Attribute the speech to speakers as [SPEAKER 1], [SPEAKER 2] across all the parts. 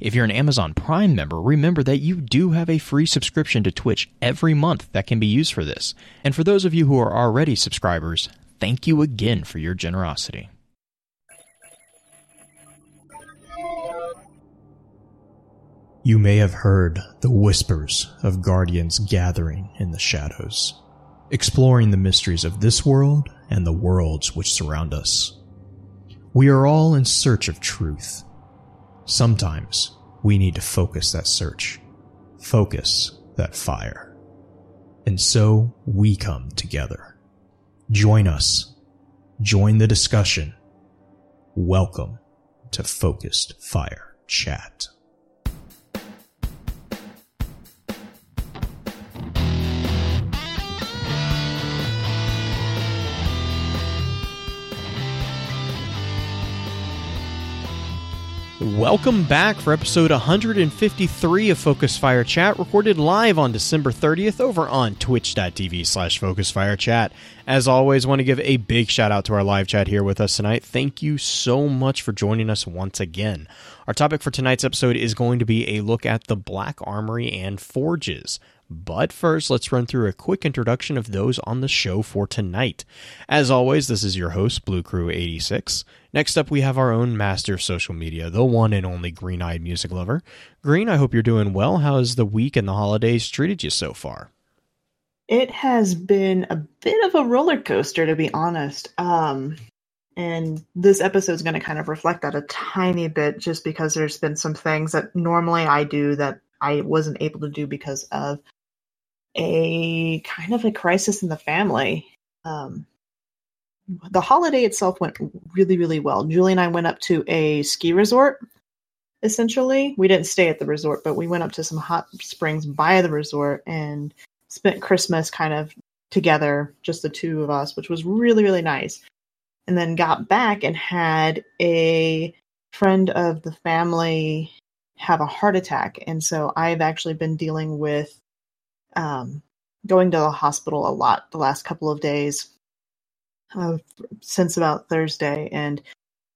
[SPEAKER 1] If you're an Amazon Prime member, remember that you do have a free subscription to Twitch every month that can be used for this. And for those of you who are already subscribers, thank you again for your generosity. You may have heard the whispers of guardians gathering in the shadows, exploring the mysteries of this world and the worlds which surround us. We are all in search of truth Sometimes we need to focus that search, focus that fire. And so we come together. Join us. Join the discussion. Welcome to Focus Fire Chat. Welcome back for episode 153 of Focus Fire Chat, recorded live on December 30th over on twitch.tv slash Focus Fire Chat. As always, want to give a big shout out to our live chat here with us tonight. Thank you so much for joining us once again. Our topic for tonight's episode is going to be a look at the Black Armory and Forges. But first, let's run through a quick introduction of those on the show for tonight. As always, this is your host, Blue Crew 86. Next up, we have our own master of social media, the one and only Green Eyed Music Lover. Green, I hope you're doing well. How has the week and the holidays treated you so far?
[SPEAKER 2] It has been a bit of a roller coaster, to be honest. Um, and this episode is going to kind of reflect that a tiny bit just because there's been some things that normally I do that I wasn't able to do because of a kind of a crisis in the family. Um, the holiday itself went really, really well. Julie and I went up to a ski resort. Essentially, we didn't stay at the resort, but we went up to some hot springs by the resort and spent Christmas kind of together, just the two of us, which was really, really nice. And then got back and had a friend of the family have a heart attack. And so I've actually been dealing with um, going to the hospital a lot the last couple of days uh, since about Thursday. And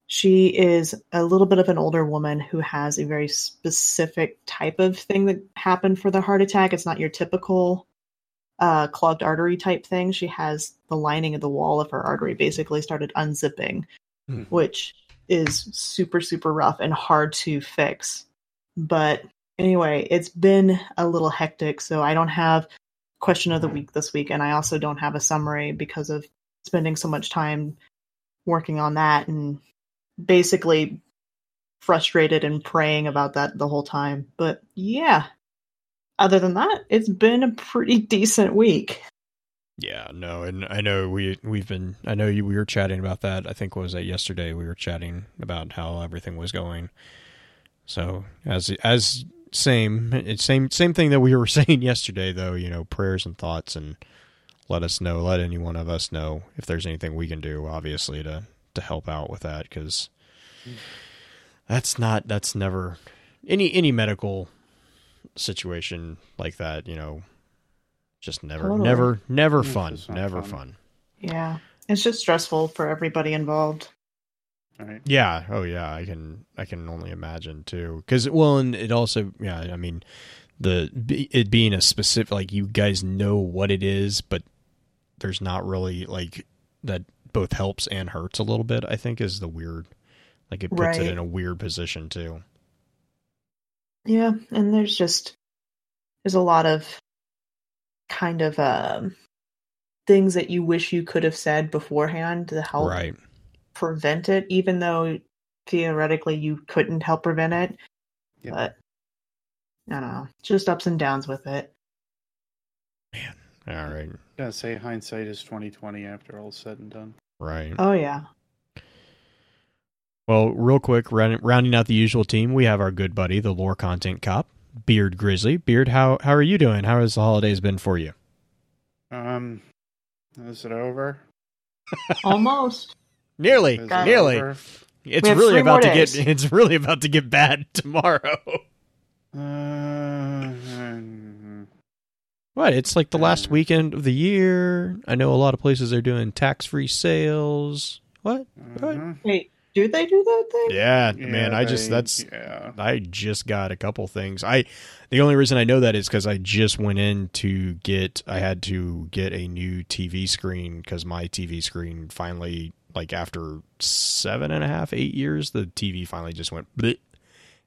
[SPEAKER 2] she is a little bit of an older woman who has a very specific type of thing that happened for the heart attack. It's not your typical uh, clogged artery type thing. She has the lining of the wall of her artery basically started unzipping, mm-hmm. which is super, super rough and hard to fix. But anyway, it's been a little hectic, so I don't have question of the week this week, and I also don't have a summary because of spending so much time working on that and basically frustrated and praying about that the whole time. But yeah, other than that, it's been a pretty decent week.
[SPEAKER 1] Yeah, no, and I know we we've been. I know you. We were chatting about that. I think was that yesterday. We were chatting about how everything was going. So as as same it's same same thing that we were saying yesterday though you know prayers and thoughts and let us know let any one of us know if there's anything we can do obviously to to help out with that because that's not that's never any any medical situation like that you know just never totally. never never fun never fun. fun
[SPEAKER 2] yeah it's just stressful for everybody involved
[SPEAKER 1] Right. Yeah. Oh, yeah. I can. I can only imagine too. Because well, and it also. Yeah. I mean, the it being a specific like you guys know what it is, but there's not really like that both helps and hurts a little bit. I think is the weird. Like it puts right. it in a weird position too.
[SPEAKER 2] Yeah, and there's just there's a lot of kind of um things that you wish you could have said beforehand to help
[SPEAKER 1] right
[SPEAKER 2] prevent it, even though theoretically you couldn't help prevent it. Yep. But I don't know, just ups and downs with it.
[SPEAKER 1] Man, all right.
[SPEAKER 3] Yeah, say hindsight is twenty twenty after all said and done.
[SPEAKER 1] Right.
[SPEAKER 2] Oh yeah.
[SPEAKER 1] Well, real quick, rounding out the usual team, we have our good buddy, the lore content cop, Beard Grizzly. Beard, how how are you doing? How has the holidays been for you?
[SPEAKER 3] Um, Is it over?
[SPEAKER 2] Almost.
[SPEAKER 1] Nearly,
[SPEAKER 3] Is it
[SPEAKER 1] nearly.
[SPEAKER 3] over?
[SPEAKER 1] It's
[SPEAKER 2] We have
[SPEAKER 1] really
[SPEAKER 2] three
[SPEAKER 1] about to get.
[SPEAKER 2] days.
[SPEAKER 1] It's really about to get bad tomorrow.
[SPEAKER 3] Uh,
[SPEAKER 1] What? It's like the last
[SPEAKER 3] Uh.
[SPEAKER 1] weekend of the year. I know a lot of places are doing tax-free sales. What? What?
[SPEAKER 3] mhm.
[SPEAKER 2] Wait, do they do that thing?
[SPEAKER 1] Yeah,
[SPEAKER 3] Yeah,
[SPEAKER 1] man. I just
[SPEAKER 3] they-
[SPEAKER 1] that's
[SPEAKER 3] yeah.
[SPEAKER 1] I just got a couple things. I the only reason I know that is because I just went in to get. I had to get a new TV screen because my TV screen finally, like after seven and a half, eight years, the TV finally just went bleh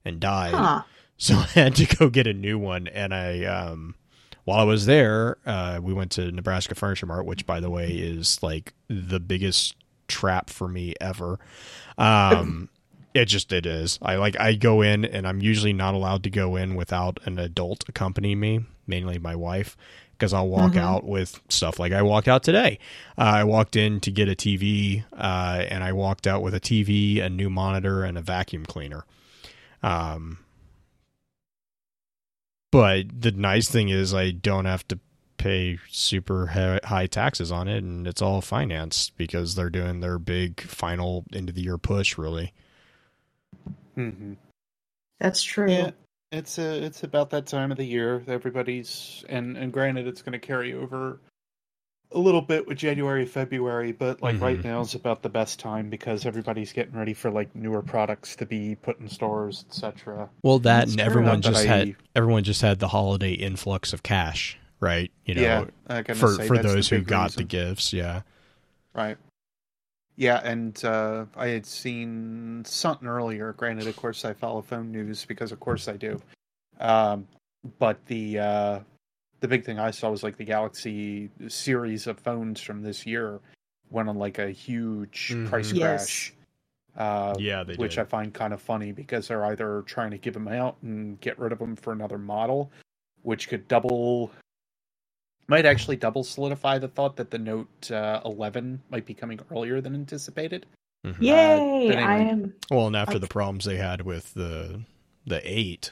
[SPEAKER 1] and died.
[SPEAKER 2] Huh.
[SPEAKER 1] So I had to go get a new one, and I um while I was there, uh, we went to Nebraska Furniture Mart, which by the way is like the biggest trap for me ever. Um, it just it is. I like I go in, and I'm usually not allowed to go in without an adult accompanying me, mainly my wife. Because I'll walk
[SPEAKER 2] Mhm.
[SPEAKER 1] out with stuff like I walked out today. Uh, I walked in to get a TV, uh, and I walked out with a TV, a new monitor, and a vacuum cleaner. Um, but the nice thing is I don't have to pay super high taxes on it, and it's all financed because they're doing their big final end of the year push. Really,
[SPEAKER 3] Mhm.
[SPEAKER 2] That's true.
[SPEAKER 3] Yeah, it's a, it's about that time of the year. Everybody's and and granted, it's going to carry over a little bit with January, February, but like right
[SPEAKER 1] Mhm.
[SPEAKER 3] now is about the best time because everybody's getting ready for like newer products to be put in stores, etc.
[SPEAKER 1] well, that
[SPEAKER 2] That's
[SPEAKER 1] and everyone
[SPEAKER 3] Not that
[SPEAKER 1] just
[SPEAKER 3] I-
[SPEAKER 1] had everyone just had the holiday influx of cash, right? You know,
[SPEAKER 3] yeah,
[SPEAKER 1] for for those who
[SPEAKER 3] big
[SPEAKER 1] got the gifts, yeah.
[SPEAKER 3] Right. Yeah, and uh, I had seen something earlier. Granted, of course, I follow phone news because, of course, I do. Um, but the uh, the big thing I saw was like the Galaxy series of phones from this year went on like a huge
[SPEAKER 1] Mhm.
[SPEAKER 3] price
[SPEAKER 2] Yes.
[SPEAKER 3] crash. Uh,
[SPEAKER 1] Yeah, they
[SPEAKER 3] which
[SPEAKER 1] did.
[SPEAKER 3] I find kind of funny because they're either trying to give them out and get rid of them for another model, which could double, might actually double solidify the thought that the Note uh, 11 might be coming earlier than anticipated.
[SPEAKER 1] Mhm.
[SPEAKER 2] Yay!
[SPEAKER 3] but
[SPEAKER 2] I am.
[SPEAKER 1] Well, and after
[SPEAKER 2] I-
[SPEAKER 1] the problems they had with the the eight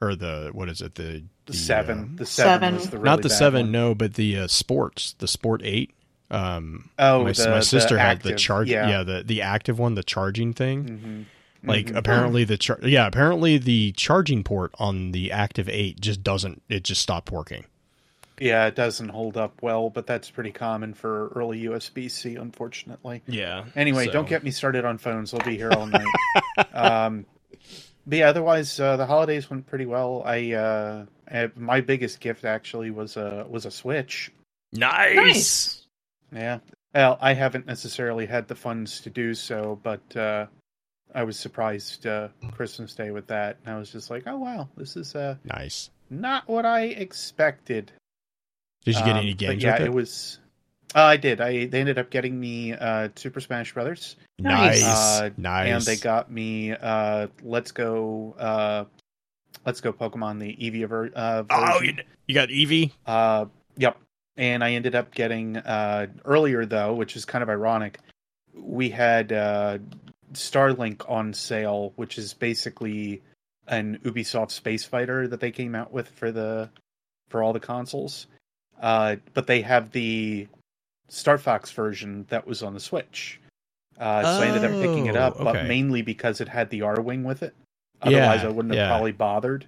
[SPEAKER 1] or the what is it the
[SPEAKER 3] The,
[SPEAKER 1] the,
[SPEAKER 3] seven,
[SPEAKER 1] uh,
[SPEAKER 3] the seven,
[SPEAKER 2] Seven.
[SPEAKER 3] was the really
[SPEAKER 1] not the
[SPEAKER 3] bad
[SPEAKER 1] seven,
[SPEAKER 3] one.
[SPEAKER 1] no, but the uh, sports, the sport eight. Um,
[SPEAKER 3] Oh,
[SPEAKER 1] my,
[SPEAKER 3] the,
[SPEAKER 1] my
[SPEAKER 3] the
[SPEAKER 1] sister had the charge, yeah.
[SPEAKER 3] Yeah,
[SPEAKER 1] the the active one, the charging thing.
[SPEAKER 3] Mhm.
[SPEAKER 1] Like
[SPEAKER 3] Mhm.
[SPEAKER 1] apparently the char- yeah, apparently the charging port on the active eight just doesn't. It just stopped working.
[SPEAKER 3] Yeah, it doesn't hold up well, but that's pretty common for early USB C, unfortunately.
[SPEAKER 1] Yeah.
[SPEAKER 3] Anyway,
[SPEAKER 1] so-
[SPEAKER 3] don't get me started on phones. I'll be here all night. um, but yeah, otherwise uh, the holidays went pretty well. I, uh, I my biggest gift actually was a was a Switch.
[SPEAKER 1] nice.
[SPEAKER 2] Nice.
[SPEAKER 3] Yeah. Well, I haven't necessarily had the funds to do so, but uh, I was surprised uh, Christmas Day with that, and I was just like, "Oh wow, this is uh,
[SPEAKER 1] Nice.
[SPEAKER 3] not what I expected."
[SPEAKER 1] Did you get
[SPEAKER 3] Um,
[SPEAKER 1] any games?
[SPEAKER 3] yeah, it
[SPEAKER 1] it
[SPEAKER 3] was. Uh, I did. I they ended up getting me uh, Super Smash Brothers.
[SPEAKER 1] nice.
[SPEAKER 2] Nice.
[SPEAKER 3] Uh,
[SPEAKER 1] nice.
[SPEAKER 3] and they got me uh let's go uh let's go pokemon the eevee ver- uh
[SPEAKER 1] Oh, you, you got Eevee.
[SPEAKER 3] uh yep and i ended up getting uh earlier though which is kind of ironic we had uh starlink on sale which is basically an ubisoft space fighter that they came out with for the for all the consoles uh but they have the star fox version that was on the switch uh, so I ended up picking it up,
[SPEAKER 1] Oh,
[SPEAKER 3] but mainly because it had the Arwing with it. Otherwise,
[SPEAKER 1] Yeah,
[SPEAKER 3] I wouldn't have
[SPEAKER 1] yeah.
[SPEAKER 3] probably bothered.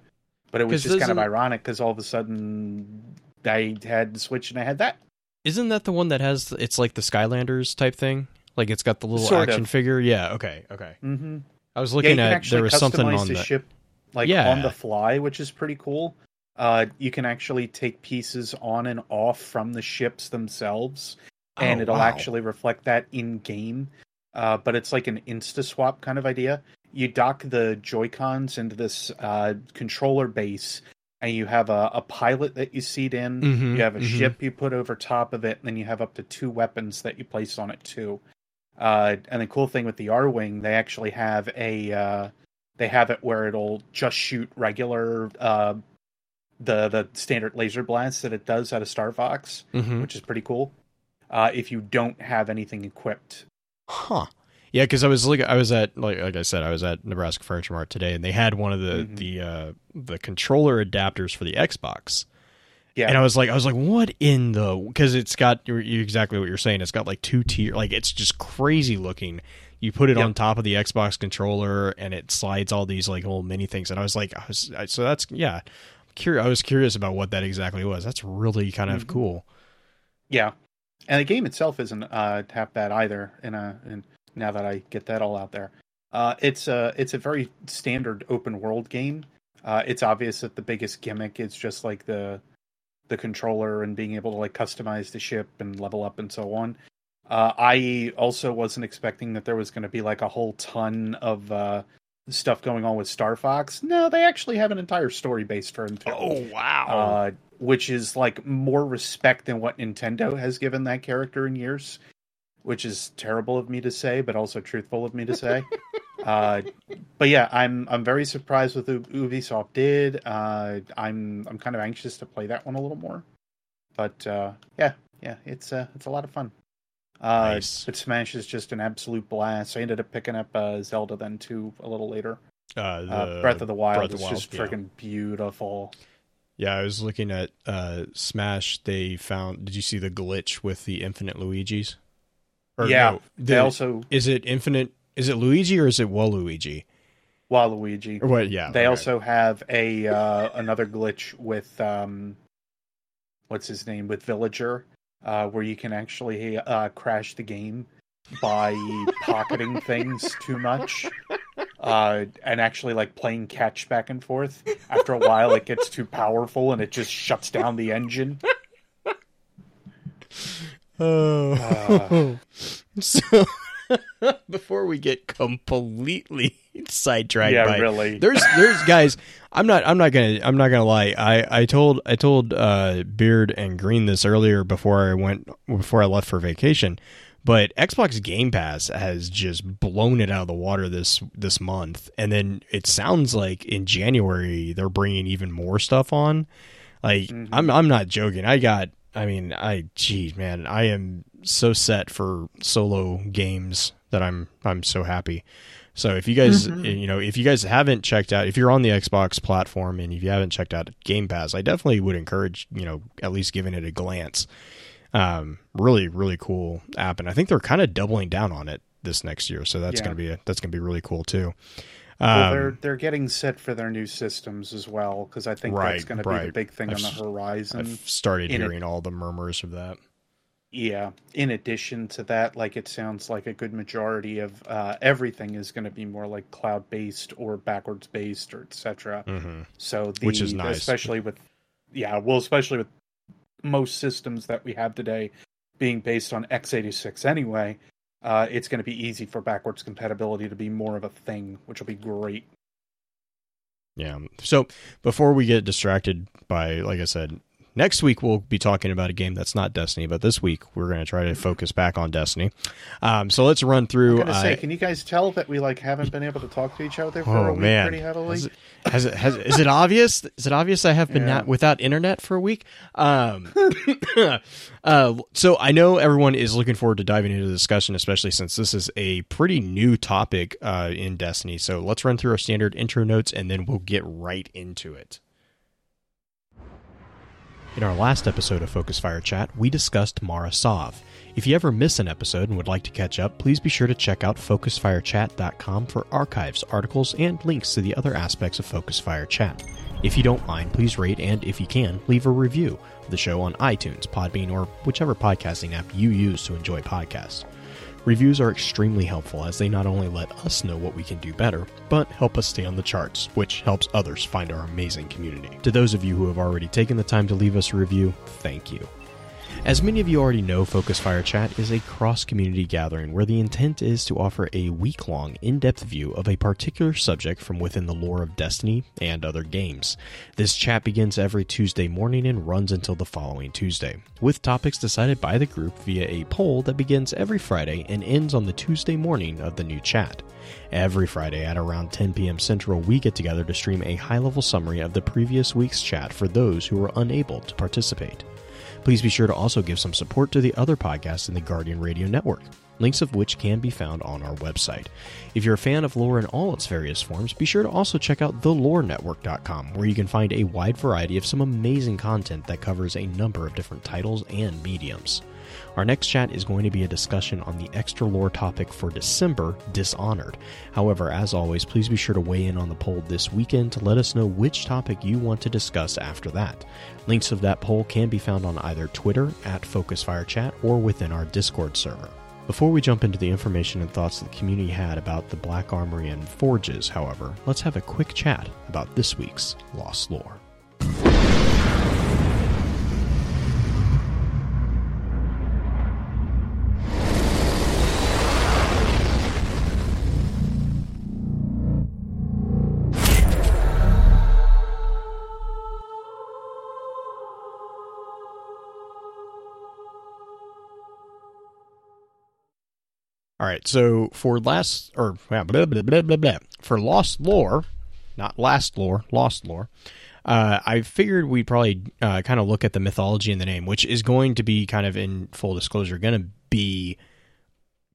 [SPEAKER 3] But it was just kind of ironic because all of a sudden I had the Switch and I had that.
[SPEAKER 1] Isn't that the one that has? It's like the Skylanders type thing. Like it's got the little
[SPEAKER 3] Sort
[SPEAKER 1] action
[SPEAKER 3] of.
[SPEAKER 1] figure. Yeah. Okay. Okay.
[SPEAKER 3] Mm-hmm.
[SPEAKER 1] I was
[SPEAKER 3] Yeah,
[SPEAKER 1] looking
[SPEAKER 3] can
[SPEAKER 1] at there was something on
[SPEAKER 3] the
[SPEAKER 1] the
[SPEAKER 3] ship like
[SPEAKER 1] Yeah.
[SPEAKER 3] on the fly, which is pretty cool. Uh, you can actually take pieces on and off from the ships themselves, and
[SPEAKER 1] Oh,
[SPEAKER 3] it'll
[SPEAKER 1] wow.
[SPEAKER 3] actually reflect that in game. Uh, but it's like an insta swap kind of idea. You dock the Joy Cons into this uh, controller base, and you have a, a pilot that you seat in.
[SPEAKER 1] Mhm,
[SPEAKER 3] You have a
[SPEAKER 1] mhm.
[SPEAKER 3] ship you put over top of it, and then you have up to two weapons that you place on it too. Uh, and the cool thing with the Arwing, they actually have a uh, they have it where it'll just shoot regular uh, the the standard laser blast that it does out of Star Fox,
[SPEAKER 1] Mhm.
[SPEAKER 3] which is pretty cool. Uh, if you don't have anything equipped,
[SPEAKER 1] Huh. Yeah, because I was like I was at like like I said, I was at Nebraska Furniture Mart today, and they had one of the
[SPEAKER 3] Mhm.
[SPEAKER 1] the uh, the controller adapters for the Xbox,
[SPEAKER 3] Yeah.
[SPEAKER 1] And I was like, I was like, what in the? Because it's got you're, you're exactly what you're saying. It's got like two tier, like it's just crazy looking. You put it
[SPEAKER 3] Yep.
[SPEAKER 1] on top of the Xbox controller, and it slides all these like little mini things. And I was like, I was I, so that's yeah. Curious, I was curious about what that exactly was. That's really kind of
[SPEAKER 3] Mhm.
[SPEAKER 1] cool.
[SPEAKER 3] Yeah, and the game itself isn't uh, half bad either. In a, in, now that I get that all out there, uh, it's a it's a very standard open world game. Uh, it's obvious that the biggest gimmick is just like the the controller and being able to like customize the ship and level up and so on. Uh, I also wasn't expecting that there was going to be like a whole ton of uh, stuff going on with Star Fox. No, they actually have an entire story based for him too
[SPEAKER 1] wow!
[SPEAKER 3] uh, which is like more respect than what Nintendo has given that character in years, which is terrible of me to say, but also truthful of me to say. uh, but yeah, I'm I'm very surprised with what Ubisoft did. Uh, I'm I'm kind of anxious to play that one a little more, but uh, yeah, yeah, it's uh, it's a lot of fun. Uh,
[SPEAKER 1] Nice.
[SPEAKER 3] But Smash is just an absolute blast. I ended up picking up uh, Zelda then too a little later.
[SPEAKER 1] uh, the,
[SPEAKER 3] Uh, Breath of the Wild
[SPEAKER 1] Breath
[SPEAKER 3] is
[SPEAKER 1] Wild,
[SPEAKER 3] just
[SPEAKER 1] yeah.
[SPEAKER 3] freaking beautiful.
[SPEAKER 1] Yeah, I was looking at uh, Smash. They found. Did you see the glitch with the infinite Luigi's?
[SPEAKER 3] Or yeah,
[SPEAKER 1] no,
[SPEAKER 3] they
[SPEAKER 1] the-
[SPEAKER 3] also
[SPEAKER 1] is it infinite? Is it Luigi or is it Waluigi?
[SPEAKER 3] Waluigi.
[SPEAKER 1] Or what? Yeah,
[SPEAKER 3] They
[SPEAKER 1] okay.
[SPEAKER 3] also have a uh, another glitch with um, what's his name with Villager, uh, where you can actually uh, crash the game by pocketing things too much, uh, and actually like playing catch back and forth. After a while, it gets too powerful and it just shuts down the engine.
[SPEAKER 1] Oh. so before we get completely sidetracked
[SPEAKER 3] yeah,
[SPEAKER 1] by
[SPEAKER 3] really.
[SPEAKER 1] there's there's guys i'm not i'm not gonna i'm not gonna lie i i told i told uh beard and green this earlier before i went before i left for vacation but xbox game pass has just blown it out of the water this this month and then it sounds like in january they're bringing even more stuff on like
[SPEAKER 3] Mhm.
[SPEAKER 1] i'm i'm not joking i got i mean i geez man i am so set for solo games that i'm i'm so happy so if you guys,
[SPEAKER 2] Mhm.
[SPEAKER 1] you know, if you guys haven't checked out, if you're on the Xbox platform and if you haven't checked out Game Pass, I definitely would encourage, you know, at least giving it a glance. Um, really, really cool app, and I think they're kind of doubling down on it this next year. So that's
[SPEAKER 3] Yeah.
[SPEAKER 1] gonna be a, that's gonna be really cool too.
[SPEAKER 3] Well,
[SPEAKER 1] Um,
[SPEAKER 3] they're they're getting set for their new systems as well because I think
[SPEAKER 1] Right,
[SPEAKER 3] that's going to be the big thing
[SPEAKER 1] I've
[SPEAKER 3] on the horizon.
[SPEAKER 1] I've started
[SPEAKER 3] in
[SPEAKER 1] hearing all the murmurs of that.
[SPEAKER 3] Yeah. In addition to that, like it sounds like a good majority of uh, everything is going to be more like cloud based or backwards based or etc.
[SPEAKER 1] hmm
[SPEAKER 3] So the,
[SPEAKER 1] Which is nice.
[SPEAKER 3] especially with yeah, well, especially with most systems that we have today being based on x86 anyway. Uh, it's going to be easy for backwards compatibility to be more of a thing, which will be great.
[SPEAKER 1] Yeah. So before we get distracted by, like I said, next week we'll be talking about a game that's not Destiny, but this week we're going to try to focus back on Destiny. Um, so let's run through.
[SPEAKER 3] say,
[SPEAKER 1] uh,
[SPEAKER 3] can you guys tell that we like haven't been able to talk to each other for
[SPEAKER 1] oh
[SPEAKER 3] a week
[SPEAKER 1] man,
[SPEAKER 3] pretty heavily?
[SPEAKER 1] Has it, has it, has, is it obvious? Is it obvious I have been
[SPEAKER 3] Yeah.
[SPEAKER 1] not without internet for a week? Um, uh, so I know everyone is looking forward to diving into the discussion, especially since this is a pretty new topic uh, in Destiny. So let's run through our standard intro notes and then we'll get right into it. In our last episode of Focus Fire Chat, we discussed Mara Sov. If you ever miss an episode and would like to catch up, please be sure to check out focusfirechat.com for archives, articles, and links to the other aspects of Focus Fire Chat. If you don't mind, please rate and, if you can, leave a review of the show on iTunes, Podbean, or whichever podcasting app you use to enjoy podcasts. Reviews are extremely helpful as they not only let us know what we can do better, but help us stay on the charts, which helps others find our amazing community. To those of you who have already taken the time to leave us a review, thank you. As many of you already know, Focus Fire Chat is a cross community gathering where the intent is to offer a week long, in depth view of a particular subject from within the lore of Destiny and other games. This chat begins every Tuesday morning and runs until the following Tuesday, with topics decided by the group via a poll that begins every Friday and ends on the Tuesday morning of the new chat. Every Friday at around 10 p.m. Central, we get together to stream a high level summary of the previous week's chat for those who were unable to participate. Please be sure to also give some support to the other podcasts in the Guardian Radio Network, links of which can be found on our website. If you're a fan of lore in all its various forms, be sure to also check out thelorenetwork.com, where you can find a wide variety of some amazing content that covers a number of different titles and mediums. Our next chat is going to be a discussion on the extra lore topic for December, Dishonored. However, as always, please be sure to weigh in on the poll this weekend to let us know which topic you want to discuss after that. Links of that poll can be found on either Twitter at FocusFireChat or within our Discord server. Before we jump into the information and thoughts the community had about the Black Armory and Forges, however, let's have a quick chat about this week's Lost Lore. Right, so for last or blah, blah, blah, blah, blah, for lost lore, not last lore, lost lore. Uh, I figured we'd probably uh, kind of look at the mythology in the name, which is going to be kind of in full disclosure, going to be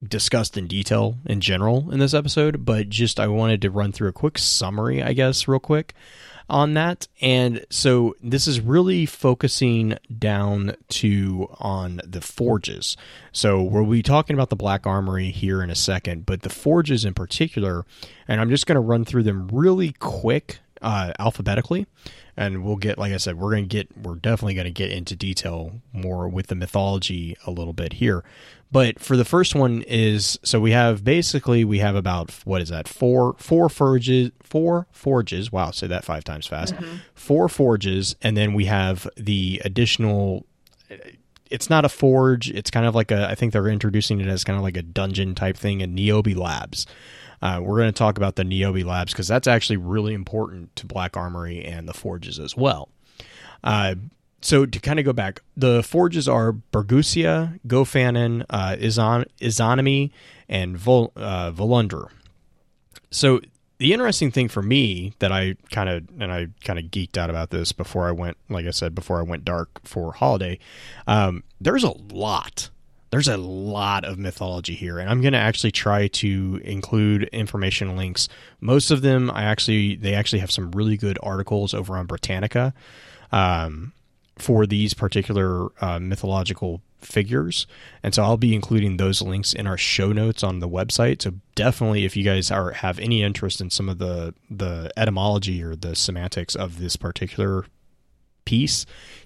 [SPEAKER 1] discussed in detail in general in this episode. But just I wanted to run through a quick summary, I guess, real quick on that. And so this is really focusing down to on the forges. So we'll be talking about the Black Armory here in a second, but the forges in particular, and I'm just going to run through them really quick uh, alphabetically. And we'll get, like I said, we're going to get, we're definitely going to get into detail more with the mythology a little bit here. But for the first one is so we have basically we have about what is that four four forges four forges wow say that five times fast mm-hmm. four forges and then we have the additional it's not a forge it's kind of like a I think they're introducing it as kind of like a dungeon type thing in Niobe Labs. Uh, we're going to talk about the Niobe Labs because that's actually really important to Black Armory and the forges as well. Uh, so to kind of go back, the forges are Bergusia, Gofannon, uh, Izanami, and Vol, uh, Volundra. So the interesting thing for me that I kind of and I kind of geeked out about this before I went, like I said, before I went dark for holiday. Um, there's a lot. There's a lot of mythology here, and I'm going to actually try to include information links. Most of them, I actually they actually have some really good articles over on Britannica. Um, for these particular uh, mythological figures. And so I'll be including those links in our show notes on the website. So definitely if you guys are have any interest in some of the the etymology or the semantics of this particular piece,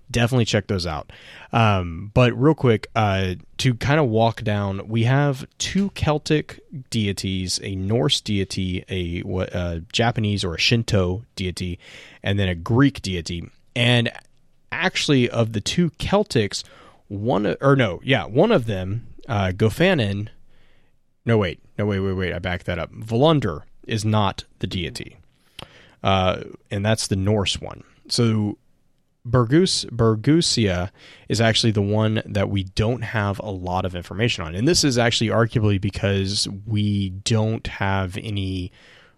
[SPEAKER 1] definitely check those out. Um, but real quick, uh, to kind of walk down, we have two Celtic deities, a Norse deity, a, a Japanese or a Shinto deity, and then a Greek deity. And actually of the two Celtics, one or no, yeah, one of them, uh, Gofannon. No, wait, no, wait, wait, wait. I back that up. Volundr is not the deity, uh, and that's the Norse one. So Bergus Bergusia is actually the one that we don't have a lot of information on, and this is actually arguably because we don't have any.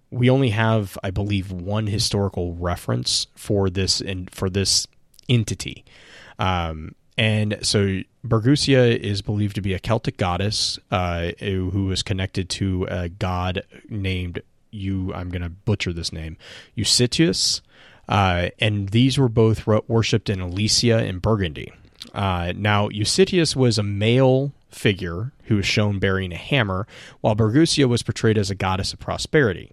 [SPEAKER 1] We only have, I believe, one historical reference for this and for this entity. Um, and so Bergusia is believed to be a Celtic goddess uh, was connected to a god named you. I'm going to butcher this name, Eusebius, uh, and these were both worshipped in Alesia and Burgundy. Uh, now Eusebius was a male figure who was shown bearing a hammer, while Bergusia was portrayed as a goddess of prosperity.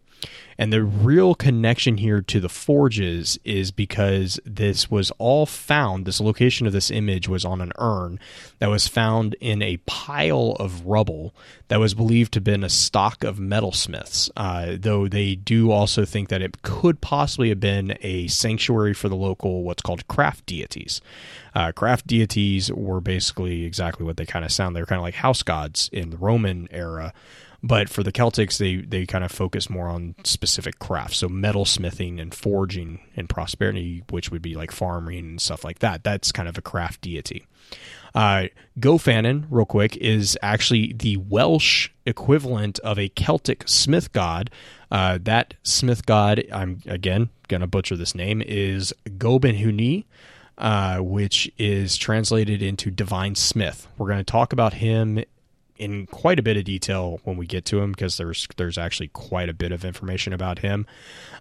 [SPEAKER 1] And the real connection here to the forges is because this was all found, this location of this image was on an urn that was found in a pile of rubble that was believed to have been a stock of metalsmiths, uh, though they do also think that it could possibly have been a sanctuary for the local, what's called craft deities. Uh, craft deities were basically exactly what they kind of sound. They're kind of like house gods in the Roman era. But for the Celtics, they they kind of focus more on specific crafts, so metal smithing and forging and prosperity, which would be like farming and stuff like that. That's kind of a craft deity. Uh, Gofannon, real quick, is actually the Welsh equivalent of a Celtic smith god. Uh, that smith god, I'm again gonna butcher this name, is Gobin Huni. uh, which is translated into Divine Smith. We're going to talk about him in quite a bit of detail when we get to him because there's there's actually quite a bit of information about him.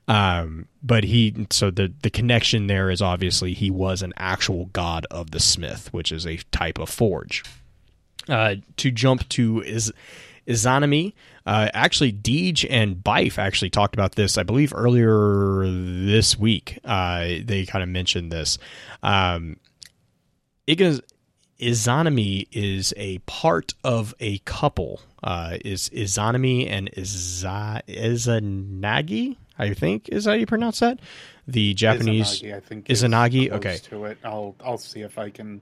[SPEAKER 1] Um, but he so the the connection there is obviously he was an actual god of the smith, which is a type of forge. Uh, to jump to is Izanami. Uh, actually, Deej and Byf actually talked about this, I believe, earlier this week. Uh, they kind of mentioned this. Um, Izanami is a part of a couple. Uh, is Izanami and Iza- Izanagi? I think is how you pronounce that. The Japanese
[SPEAKER 3] Izanagi, I think
[SPEAKER 1] Izanagi, okay.
[SPEAKER 3] To it, I'll I'll see if I can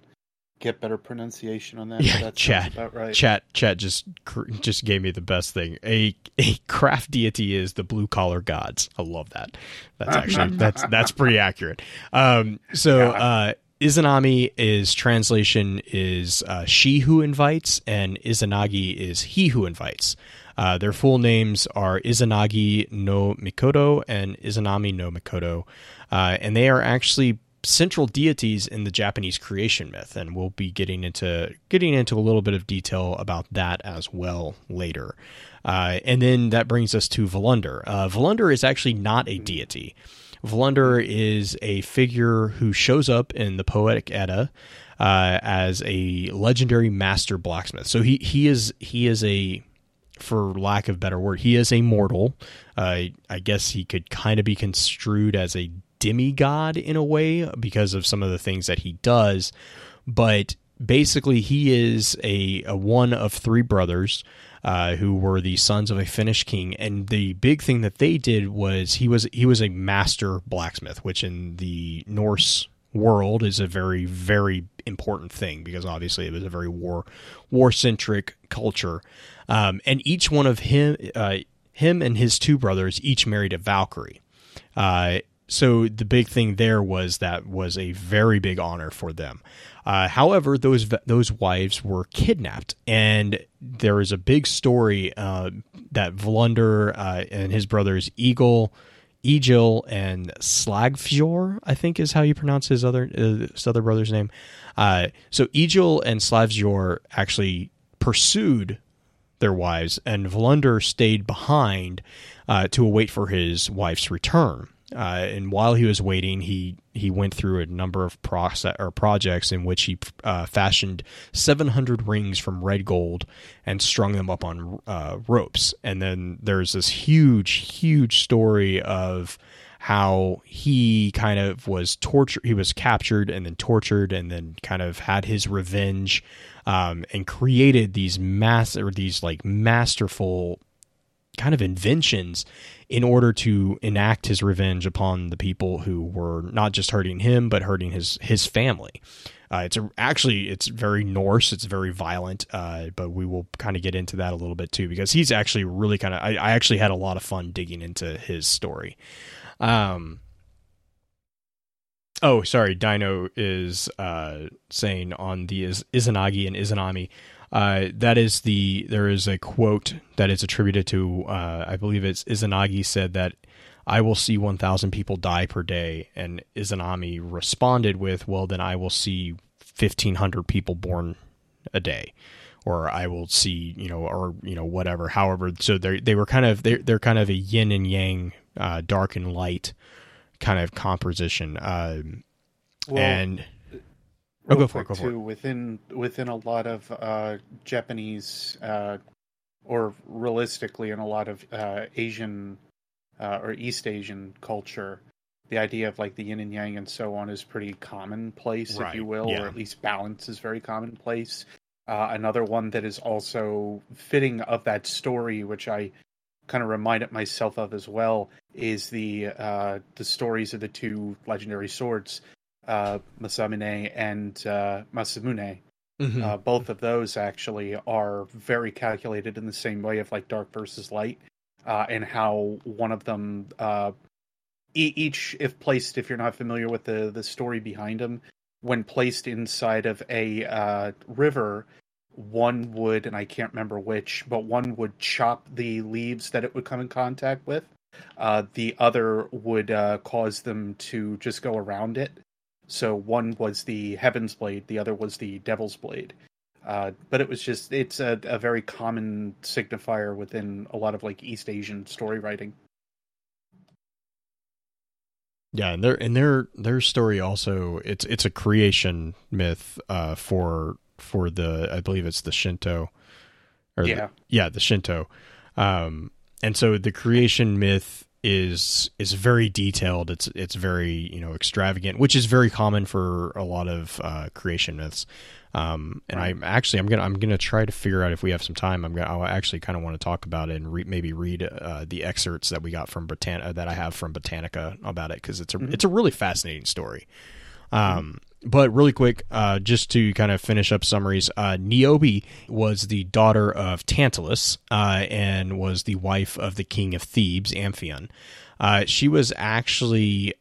[SPEAKER 3] get better pronunciation on that.
[SPEAKER 1] Yeah,
[SPEAKER 3] that
[SPEAKER 1] chat,
[SPEAKER 3] right.
[SPEAKER 1] chat, chat. Just cr- just gave me the best thing. A a craft deity is the blue collar gods. I love that. That's actually that's that's pretty accurate. Um, so uh, Izanami is translation is uh, she who invites, and Izanagi is he who invites. Uh, their full names are Izanagi no Mikoto and Izanami no Mikoto, uh, and they are actually central deities in the Japanese creation myth, and we'll be getting into getting into a little bit of detail about that as well later. Uh, and then that brings us to Volundr. Uh, Volundr is actually not a deity. Volundr is a figure who shows up in the Poetic Edda uh, as a legendary master blacksmith. So he he is he is a for lack of better word, he is a mortal. Uh, I guess he could kind of be construed as a demigod in a way because of some of the things that he does. But basically, he is a, a one of three brothers uh, who were the sons of a Finnish king. And the big thing that they did was he was he was a master blacksmith, which in the Norse world is a very very important thing because obviously it was a very war war centric culture um, and each one of him uh, him and his two brothers each married a valkyrie uh, so the big thing there was that was a very big honor for them uh, however those those wives were kidnapped and there is a big story uh, that Volundr uh, and his brothers Eagle Egil and Slagfjor, I think is how you pronounce his other uh, his other brother's name. Uh, so Egil and Slagfjor actually pursued their wives, and Volundr stayed behind uh, to await for his wife's return. Uh, and while he was waiting, he he went through a number of process or projects in which he uh, fashioned 700 rings from red gold and strung them up on uh, ropes. And then there's this huge, huge story of how he kind of was tortured. He was captured and then tortured, and then kind of had his revenge, um, and created these mass or these like masterful kind of inventions in order to enact his revenge upon the people who were not just hurting him but hurting his his family. Uh, it's a, actually it's very Norse. It's very violent, uh, but we will kind of get into that a little bit too because he's actually really kind of. I, I actually had a lot of fun digging into his story. Um. Oh, sorry. Dino is uh, saying on the Iz- Izanagi and Izanami. Uh, that is the there is a quote that is attributed to uh, I believe it's Izanagi said that I will see 1,000 people die per day, and Izanami responded with, "Well, then I will see 1,500 people born a day." Or I will see, you know, or you know, whatever. However, so they they were kind of they're they're kind of a yin and yang, uh, dark and light kind of composition. Um,
[SPEAKER 3] Well,
[SPEAKER 1] and Oh, go for it, go for it.
[SPEAKER 3] too, Within within a lot of uh, Japanese, uh, or realistically, in a lot of uh, Asian uh, or East Asian culture, the idea of like the yin and yang and so on is pretty commonplace,
[SPEAKER 1] Right,
[SPEAKER 3] if you will,
[SPEAKER 1] yeah.
[SPEAKER 3] or at least balance is very commonplace. Uh, another one that is also fitting of that story, which I kind of reminded myself of as well, is the uh, the stories of the two legendary swords, uh, Masamune and uh, Masamune.
[SPEAKER 1] mhm.
[SPEAKER 3] Uh, both of those actually are very calculated in the same way of like dark versus light, uh, and how one of them, uh, e- each if placed, if you're not familiar with the the story behind them, when placed inside of a uh, river, one would, and I can't remember which, but one would chop the leaves that it would come in contact with. Uh, the other would uh, cause them to just go around it So one was the Heaven's Blade, the other was the Devil's Blade. Uh, but it was just it's a, a very common signifier within a lot of like East Asian story writing.
[SPEAKER 1] Yeah, and their and their their story also it's it's a creation myth uh, for for the I believe it's the Shinto or
[SPEAKER 3] Yeah.
[SPEAKER 1] the, yeah the Shinto, um, and so the creation myth is is very detailed. It's it's very you know extravagant, which is very common for a lot of uh, creation myths. Um, and. I'm actually I'm gonna I'm gonna try to figure out if we have some time. I'm gonna I actually kind of want to talk about it and re- maybe read uh, the excerpts that we got from Britann uh, that I have from Britannica about it because it's a
[SPEAKER 3] Mhm.
[SPEAKER 1] it's a really fascinating story. Um, but really quick, uh, just to kind of finish up summaries, uh, Niobe was the daughter of Tantalus uh, and was the wife of the king of Thebes, Amphion. Uh, she was actually,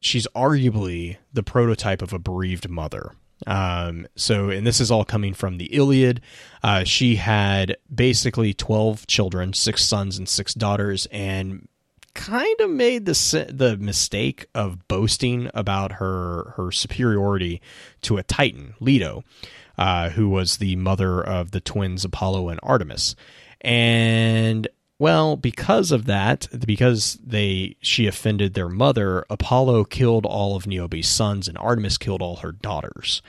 [SPEAKER 1] she's arguably the prototype of a bereaved mother. Um, so, and this is all coming from the Iliad. Uh, she had basically 12 children, six sons and six daughters, and kind of made the the mistake of boasting about her her superiority to a Titan, Leto, uh, who was the mother of the twins Apollo and Artemis, and well, because of that, because they she offended their mother, Apollo killed all of Niobe's sons, and Artemis killed all her daughters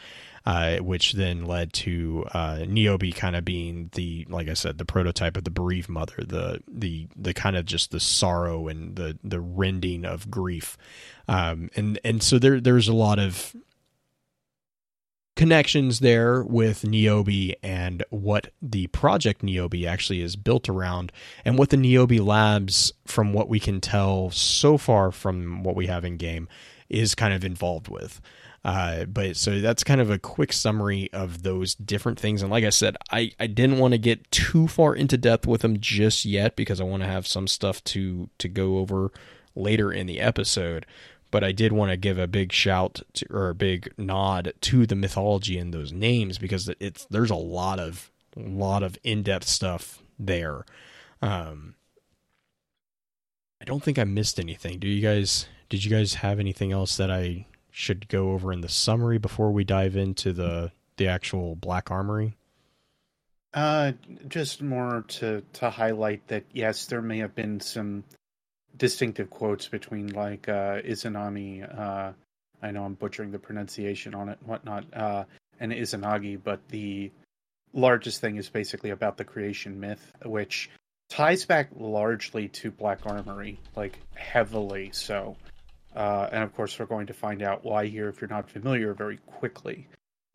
[SPEAKER 1] uh, which then led to uh, Niobe kind of being the, like I said, the prototype of the bereaved mother, the the the kind of just the sorrow and the the rending of grief, um, and and so there there's a lot of connections there with Niobe and what the project Niobe actually is built around, and what the Niobe Labs, from what we can tell so far from what we have in game, is kind of involved with. Uh, but so that's kind of a quick summary of those different things. And like I said, I, I didn't want to get too far into depth with them just yet because I want to have some stuff to to go over later in the episode. But I did want to give a big shout to, or a big nod to the mythology in those names because it's there's a lot of lot of in depth stuff there. Um, I don't think I missed anything. Do you guys? Did you guys have anything else that I should go over in the summary before we dive into the the actual Black Armory?
[SPEAKER 3] Uh, just more to to highlight that yes, there may have been some distinctive quotes between like uh, Izanami. Uh, I know I'm butchering the pronunciation on it, and whatnot, uh, and Izanagi, but the largest thing is basically about the creation myth, which ties back largely to Black Armory, like heavily so. Uh, and of course, we're going to find out why here if you're not familiar very quickly.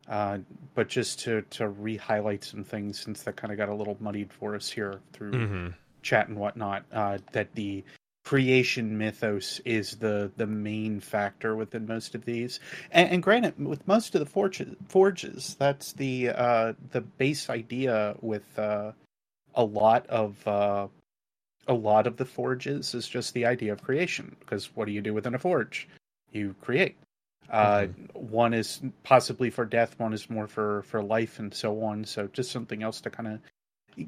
[SPEAKER 3] Uh, but just to to re-highlight some things since that kind of got a little muddied for us here through
[SPEAKER 1] Mm-hmm.
[SPEAKER 3] chat and whatnot, uh, that the creation mythos is the the main factor within most of these. And, and granted, with most of the forges, forges that's the uh, the base idea with uh, a lot of uh, a lot of the forges is just the idea of creation. Because what do you do within a forge? You create. Uh, One is possibly for death, one is more for for life, and so on. So just something else to kind of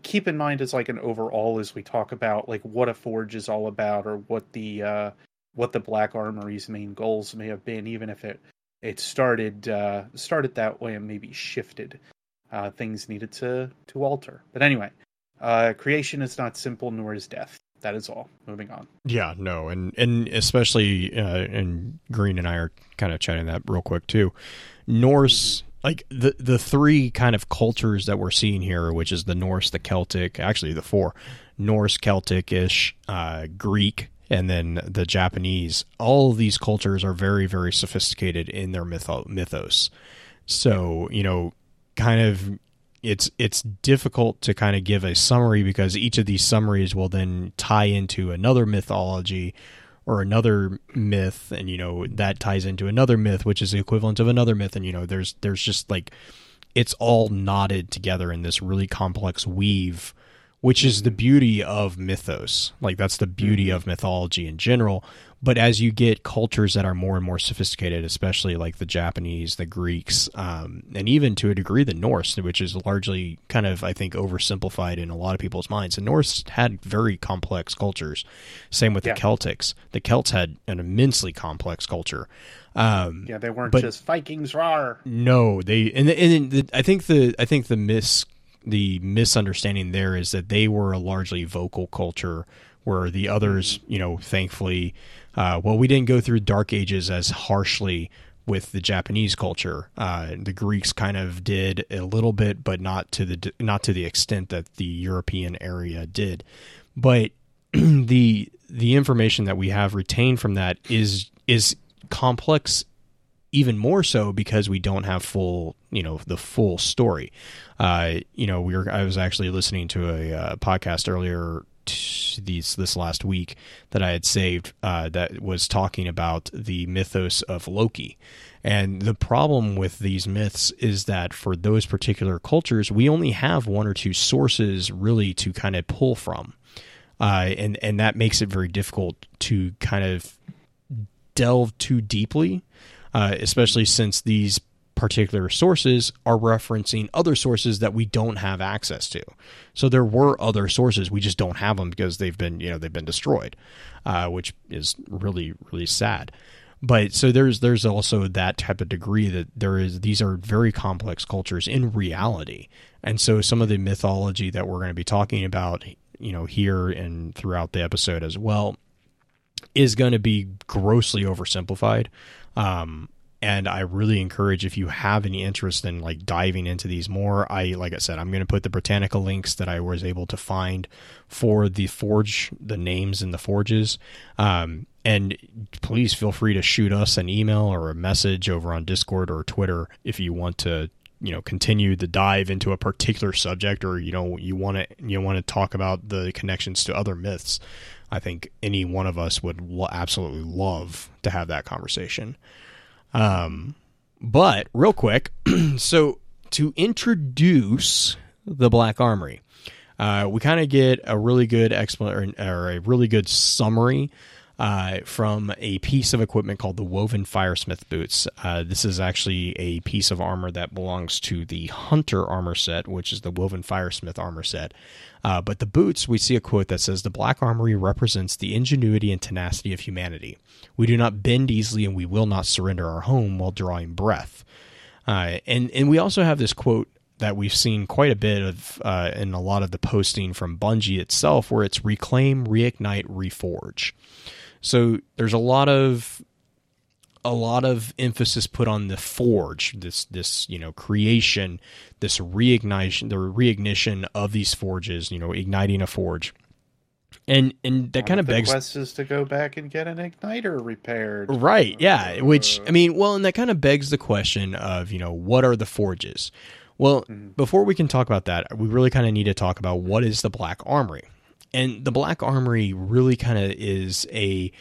[SPEAKER 3] keep in mind as like an overall as we talk about like what a forge is all about or what the uh what the black armory's main goals may have been even if it it started uh started that way and maybe shifted uh things needed to to alter but anyway uh creation is not simple nor is death that is all moving on
[SPEAKER 1] Yeah, no, and and especially uh, and Green and I are kind of chatting that real quick too. Norse, like the the three kind of cultures that we're seeing here, which is the Norse, the Celtic, actually the four, Norse, Celtic-ish, uh, Greek, and then the Japanese. All of these cultures are very very sophisticated in their mytho- mythos. So you know, kind of it's it's difficult to kind of give a summary because each of these summaries will then tie into another mythology or another myth and you know that ties into another myth which is the equivalent of another myth and you know there's there's just like it's all knotted together in this really complex weave which is the beauty of mythos. Like that's the beauty
[SPEAKER 3] Mhm.
[SPEAKER 1] of mythology in general. But as you get cultures that are more and more sophisticated, especially like the Japanese, the Greeks, um, and even to a degree the Norse, which is largely kind of I think oversimplified in a lot of people's minds. The Norse had very complex cultures. Same with
[SPEAKER 3] Yeah.
[SPEAKER 1] the Celtics. The Celts had an immensely complex culture. Um,
[SPEAKER 3] Yeah, they weren't just Vikings rar.
[SPEAKER 1] no, they and and the, I think the I think the mis the misunderstanding there is that they were a largely vocal culture, where the others, you know, thankfully, uh, well, we didn't go through dark ages as harshly with the Japanese culture. Uh, the Greeks kind of did a little bit, but not to the not to the extent that the European area did. But the the information that we have retained from that is is complex even more so because we don't have full, you know, the full story. Uh, you know, we were I was actually listening to a uh, podcast earlier t- these this last week that I had saved uh, that was talking about the mythos of Loki. And the problem with these myths is that for those particular cultures, we only have one or two sources really to kind of pull from. Uh, and and that makes it very difficult to kind of delve too deeply, uh, especially since these particular sources are referencing other sources that we don't have access to. So there were other sources, we just don't have them because they've been, you know, they've been destroyed, uh, which is really, really sad. But so there's there's also that type of degree that there is these are very complex cultures in reality, and so some of the mythology that we're going to be talking about, you know, here and throughout the episode as well, is going to be grossly oversimplified. Um, and I really encourage if you have any interest in like diving into these more. I like I said, I'm going to put the Britannica links that I was able to find for the forge, the names in the forges. Um, and please feel free to shoot us an email or a message over on Discord or Twitter if you want to you know continue the dive into a particular subject or you know you want to you want to talk about the connections to other myths i think any one of us would lo- absolutely love to have that conversation um but real quick so to introduce the black armory uh, we kind of get a really good explanation or a really good summary uh, from a piece of equipment called the Woven Firesmith boots. Uh, this is actually a piece of armor that belongs to the Hunter armor set, which is the Woven Firesmith armor set. Uh, but the boots, we see a quote that says, The Black Armory represents the ingenuity and tenacity of humanity. We do not bend easily and we will not surrender our home while drawing breath. Uh, and, and we also have this quote that we've seen quite a bit of uh, in a lot of the posting from Bungie itself, where it's reclaim, reignite, reforge. So there's a lot of a lot of emphasis put on the forge, this this you know creation, this reignition, the reignition of these forges, you know, igniting a forge, and and that kind of begs
[SPEAKER 3] quest is to go back and get an igniter repaired.
[SPEAKER 1] Right, yeah. Which
[SPEAKER 3] Uh,
[SPEAKER 1] I mean, well, and that kind of begs the question of you know what are the forges? Well,
[SPEAKER 3] Mhm.
[SPEAKER 1] before we can talk about that, we really kind of need to talk about what is the Black Armory, and the Black Armory really kind of is a.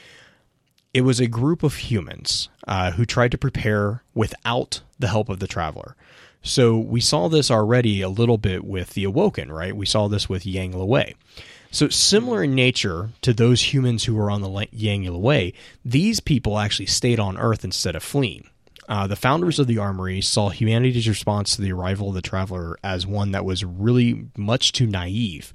[SPEAKER 1] It was a group of humans uh, who tried to prepare without the help of the traveler. So we saw this already a little bit with the Awoken, right? We saw this with Yang Wei. So similar in nature to those humans who were on the Yang Wei, these people actually stayed on Earth instead of fleeing. Uh, the founders of the armory saw humanity's response to the arrival of the traveler as one that was really much too naive,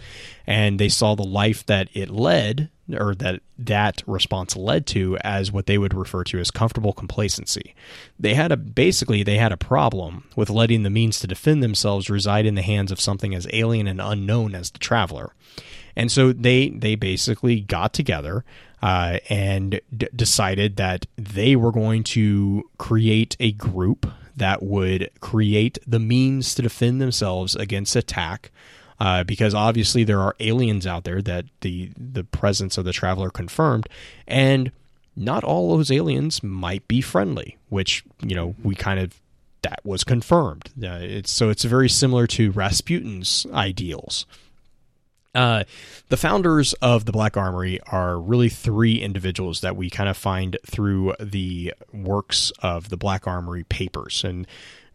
[SPEAKER 1] and they saw the life that it led, or that that response led to, as what they would refer to as comfortable complacency. They had a basically they had a problem with letting the means to defend themselves reside in the hands of something as alien and unknown as the traveler. And so they they basically got together uh, and d- decided that they were going to create a group that would create the means to defend themselves against attack. Uh, because obviously there are aliens out there that the the presence of the traveler confirmed, and not all those aliens might be friendly. Which you know we kind of that was confirmed. Uh, it's so it's very similar to Rasputin's ideals. Uh, the founders of the Black Armory are really three individuals that we kind of find through the works of the Black Armory papers. And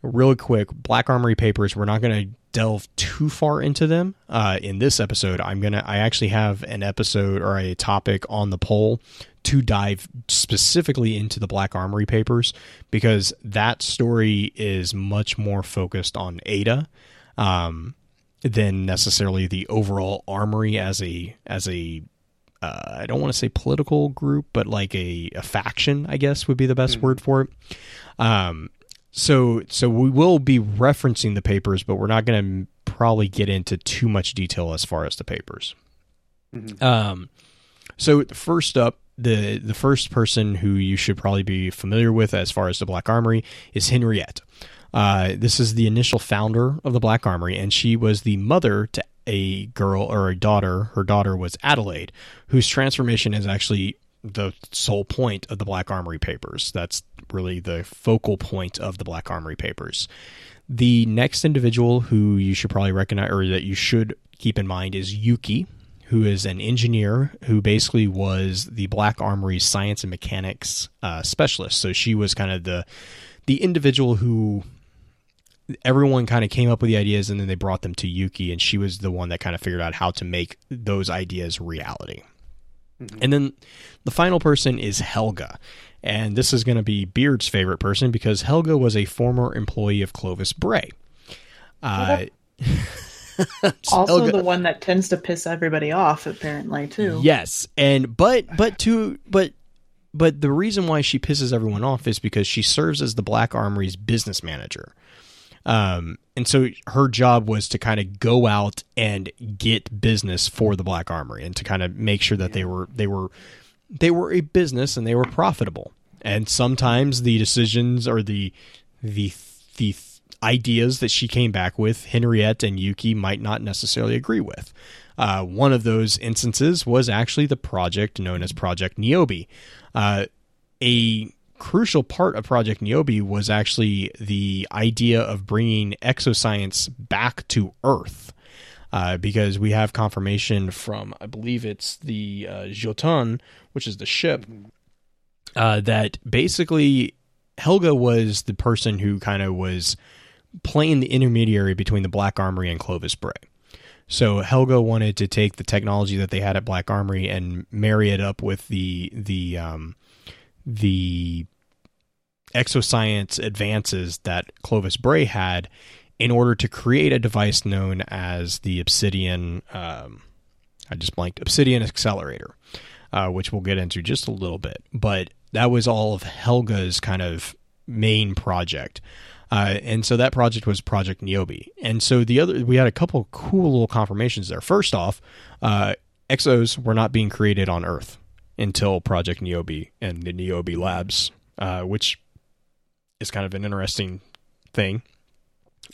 [SPEAKER 1] Really quick, Black Armory papers. We're not going to delve too far into them uh, in this episode. I'm gonna. I actually have an episode or a topic on the poll to dive specifically into the Black Armory papers because that story is much more focused on Ada. Um, than necessarily the overall armory as a as a uh, I don't want to say political group, but like a, a faction, I guess would be the best mm-hmm. word for it. Um, so so we will be referencing the papers, but we're not going to probably get into too much detail as far as the papers. Mm-hmm. Um, so first up, the the first person who you should probably be familiar with as far as the Black Armory is Henriette. Uh, this is the initial founder of the Black Armory, and she was the mother to a girl or a daughter. Her daughter was Adelaide, whose transformation is actually the sole point of the Black Armory papers. That's really the focal point of the Black Armory papers. The next individual who you should probably recognize or that you should keep in mind is Yuki, who is an engineer who basically was the Black Armory's science and mechanics uh, specialist. So she was kind of the the individual who everyone kind of came up with the ideas and then they brought them to Yuki and she was the one that kind of figured out how to make those ideas reality. Mm-hmm. And then the final person is Helga. And this is going to be Beard's favorite person because Helga was a former employee of Clovis Bray. Uh,
[SPEAKER 2] also Helga, the one that tends to piss everybody off apparently too.
[SPEAKER 1] Yes. And but but to but but the reason why she pisses everyone off is because she serves as the Black Armory's business manager. Um, and so her job was to kind of go out and get business for the Black Armory and to kind of make sure that they were they were they were a business and they were profitable. And sometimes the decisions or the the the ideas that she came back with, Henriette and Yuki might not necessarily agree with. Uh, one of those instances was actually the project known as Project Niobe. Uh, a crucial part of Project Niobe was actually the idea of bringing exoscience back to Earth. Uh, because we have confirmation from, I believe it's the uh, Jotun, which is the ship, uh, that basically Helga was the person who kind of was playing the intermediary between the Black Armory and Clovis Bray. So Helga wanted to take the technology that they had at Black Armory and marry it up with the the um, the exoscience advances that Clovis Bray had in order to create a device known as the Obsidian. Um, I just blanked. Obsidian Accelerator, uh, which we'll get into just a little bit. But that was all of Helga's kind of main project. Uh, and so that project was Project Niobe. And so the other, we had a couple cool little confirmations there. First off, uh, exos were not being created on Earth until Project Niobe and the Niobe Labs, uh, which is kind of an interesting thing.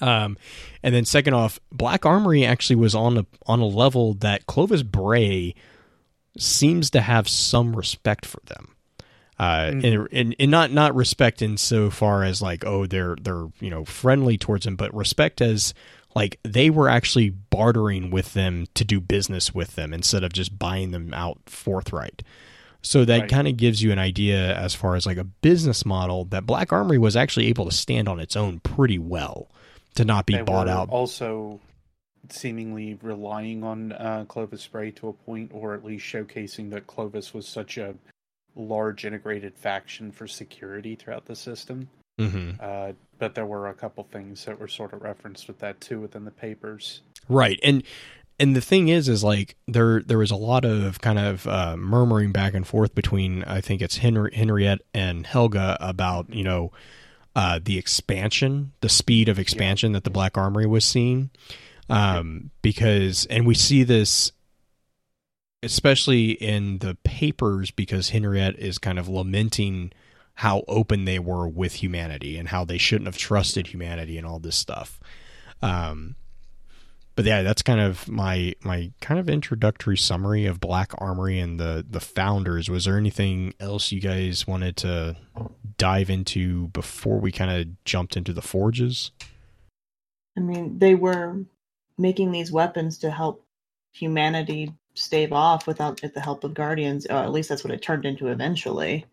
[SPEAKER 1] Um, and then second off, Black Armory actually was on a on a level that Clovis Bray seems to have some respect for them. Uh, mm-hmm. and, and, and not not respect in so far as like oh they're they're you know friendly towards him, but respect as like they were actually bartering with them to do business with them instead of just buying them out forthright. So that right. kind of gives you an idea as far as like a business model that Black Armory was actually able to stand on its own pretty well to not be
[SPEAKER 3] they
[SPEAKER 1] bought out.
[SPEAKER 3] Also, seemingly relying on uh, Clovis Bray to a point, or at least showcasing that Clovis was such a large integrated faction for security throughout the system. Mm-hmm. Uh, but there were a couple things that were sort of referenced with that too within the papers.
[SPEAKER 1] Right, and and the thing is, is like there there was a lot of kind of uh, murmuring back and forth between I think it's Henry, Henriette and Helga about you know uh, the expansion, the speed of expansion that the Black Armory was seeing, um, because and we see this especially in the papers because Henriette is kind of lamenting how open they were with humanity and how they shouldn't have trusted humanity and all this stuff. Um, but yeah, that's kind of my my kind of introductory summary of Black Armory and the the founders. Was there anything else you guys wanted to dive into before we kind of jumped into the forges?
[SPEAKER 2] I mean, they were making these weapons to help humanity stave off without the help of guardians. Or at least that's what it turned into eventually.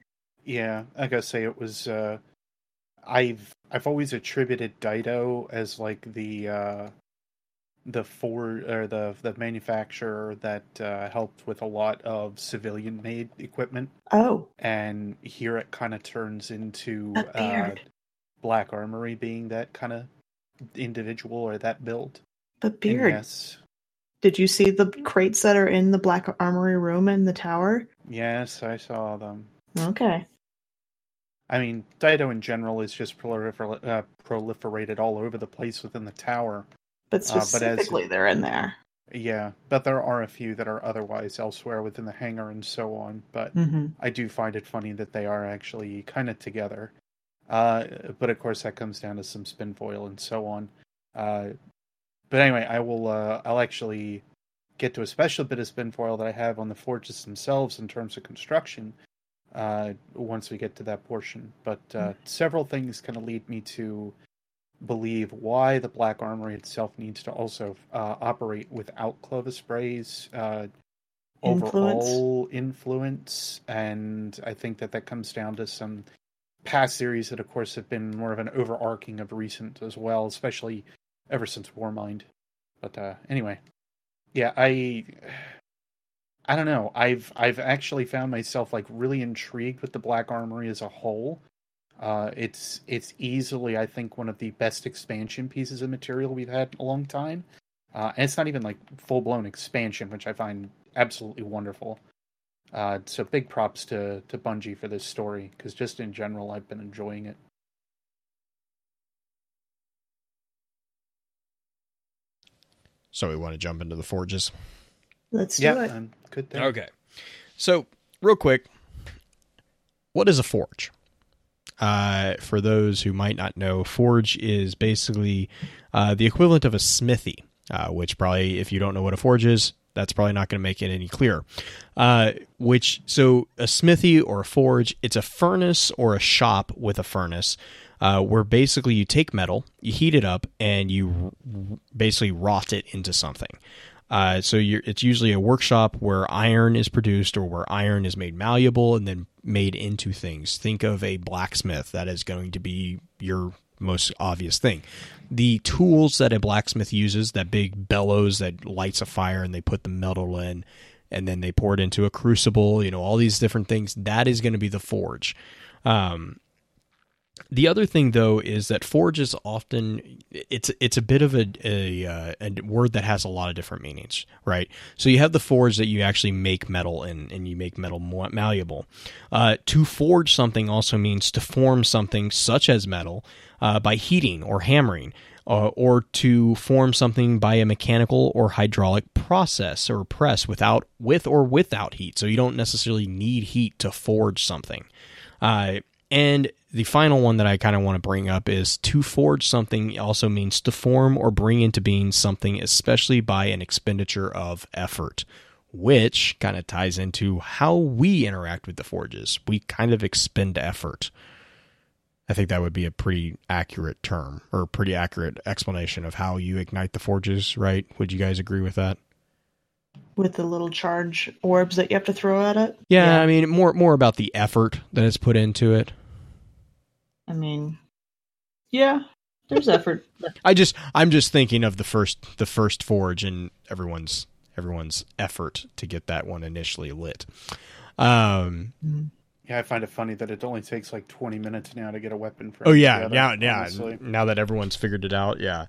[SPEAKER 3] Yeah, I gotta say it was. Uh, I've I've always attributed Daito as like the uh, the for or the the manufacturer that uh, helped with a lot of civilian made equipment,
[SPEAKER 2] Oh,
[SPEAKER 3] and here it kind of turns into uh, Black Armory being that kind of individual or that build.
[SPEAKER 2] the
[SPEAKER 3] And
[SPEAKER 2] beard.
[SPEAKER 3] yes,
[SPEAKER 2] Did you see the crates that are in the Black Armory room in the tower?
[SPEAKER 3] yes, I saw them.
[SPEAKER 2] Okay.
[SPEAKER 3] I mean, Daito in general is just prolifer- uh, proliferated all over the place within the tower.
[SPEAKER 2] But
[SPEAKER 3] Uh, but as-
[SPEAKER 2] specifically, they're in there.
[SPEAKER 3] Yeah, but there are a few that are otherwise elsewhere within the hangar and so on. But
[SPEAKER 2] hmm
[SPEAKER 3] I do find it funny that they are actually kind of together. Uh, but of course, that comes down to some spin foil and so on. Uh, but anyway, I will. Uh, I'll actually get to a special bit of spin foil that I have on the forges themselves in terms of construction. Uh, once we get to that portion, but uh, several things kind of lead me to believe why the Black Armory itself needs to also uh, operate without Clovis Bray's uh,
[SPEAKER 2] Influence?
[SPEAKER 3] overall influence, and I think that that comes down to some past series that, of course, have been more of an overarching of recent as well, especially ever since Warmind. But uh, anyway, yeah, I. I don't know. I've I've actually found myself like really intrigued with the Black Armory as a whole. Uh, it's it's easily I think one of the best expansion pieces of material we've had in a long time, uh, and it's not even like full blown expansion, which I find absolutely wonderful. Uh, so big props to to Bungie for this story because just in general I've been enjoying it.
[SPEAKER 1] So we want to jump into the forges.
[SPEAKER 2] Let's do
[SPEAKER 3] yeah,
[SPEAKER 2] it.
[SPEAKER 3] um, good thing.
[SPEAKER 1] Okay. So, real quick, what is a forge? Uh, for those who might not know, forge is basically uh, the equivalent of a smithy, uh, which probably, if you don't know what a forge is, that's probably not going to make it any clearer. Uh, which, so a smithy or a forge, it's a furnace or a shop with a furnace. Uh, where basically you take metal, you heat it up, and you basically rot it into something. Uh, so it's usually a workshop where iron is produced or where iron is made malleable and then made into things. Think of a blacksmith. That is going to be your most obvious thing. The tools that a blacksmith uses, that big bellows that lights a fire and they put the metal in and then they pour it into a crucible, you know, all these different things, that is going to be the forge. Um, the other thing, though, is that forge is often it's it's a bit of a a, uh, a word that has a lot of different meanings, right? So you have the forge that you actually make metal in, and you make metal malleable. Uh, to forge something also means to form something such as metal uh, by heating or hammering, uh, or to form something by a mechanical or hydraulic process or press without with or without heat. So you don't necessarily need heat to forge something. Uh, and the final one that I kind of want to bring up is to forge something also means to form or bring into being something, especially by an expenditure of effort, which kind of ties into how we interact with the forges. We kind of expend effort. I think that would be a pretty accurate term or pretty accurate explanation of how you ignite the forges, right? Would you guys agree with that?
[SPEAKER 2] With the little charge orbs that you have to throw at it.
[SPEAKER 1] Yeah, I mean more more about the effort that is put into it.
[SPEAKER 2] I mean, yeah, there's effort.
[SPEAKER 1] I just I'm just thinking of the first the first forge and everyone's everyone's effort to get that one initially lit. Um
[SPEAKER 2] Mm.
[SPEAKER 3] Yeah, I find it funny that it only takes like 20 minutes now to get a weapon. For
[SPEAKER 1] oh yeah,
[SPEAKER 3] together,
[SPEAKER 1] yeah, yeah. Now that everyone's figured it out, yeah.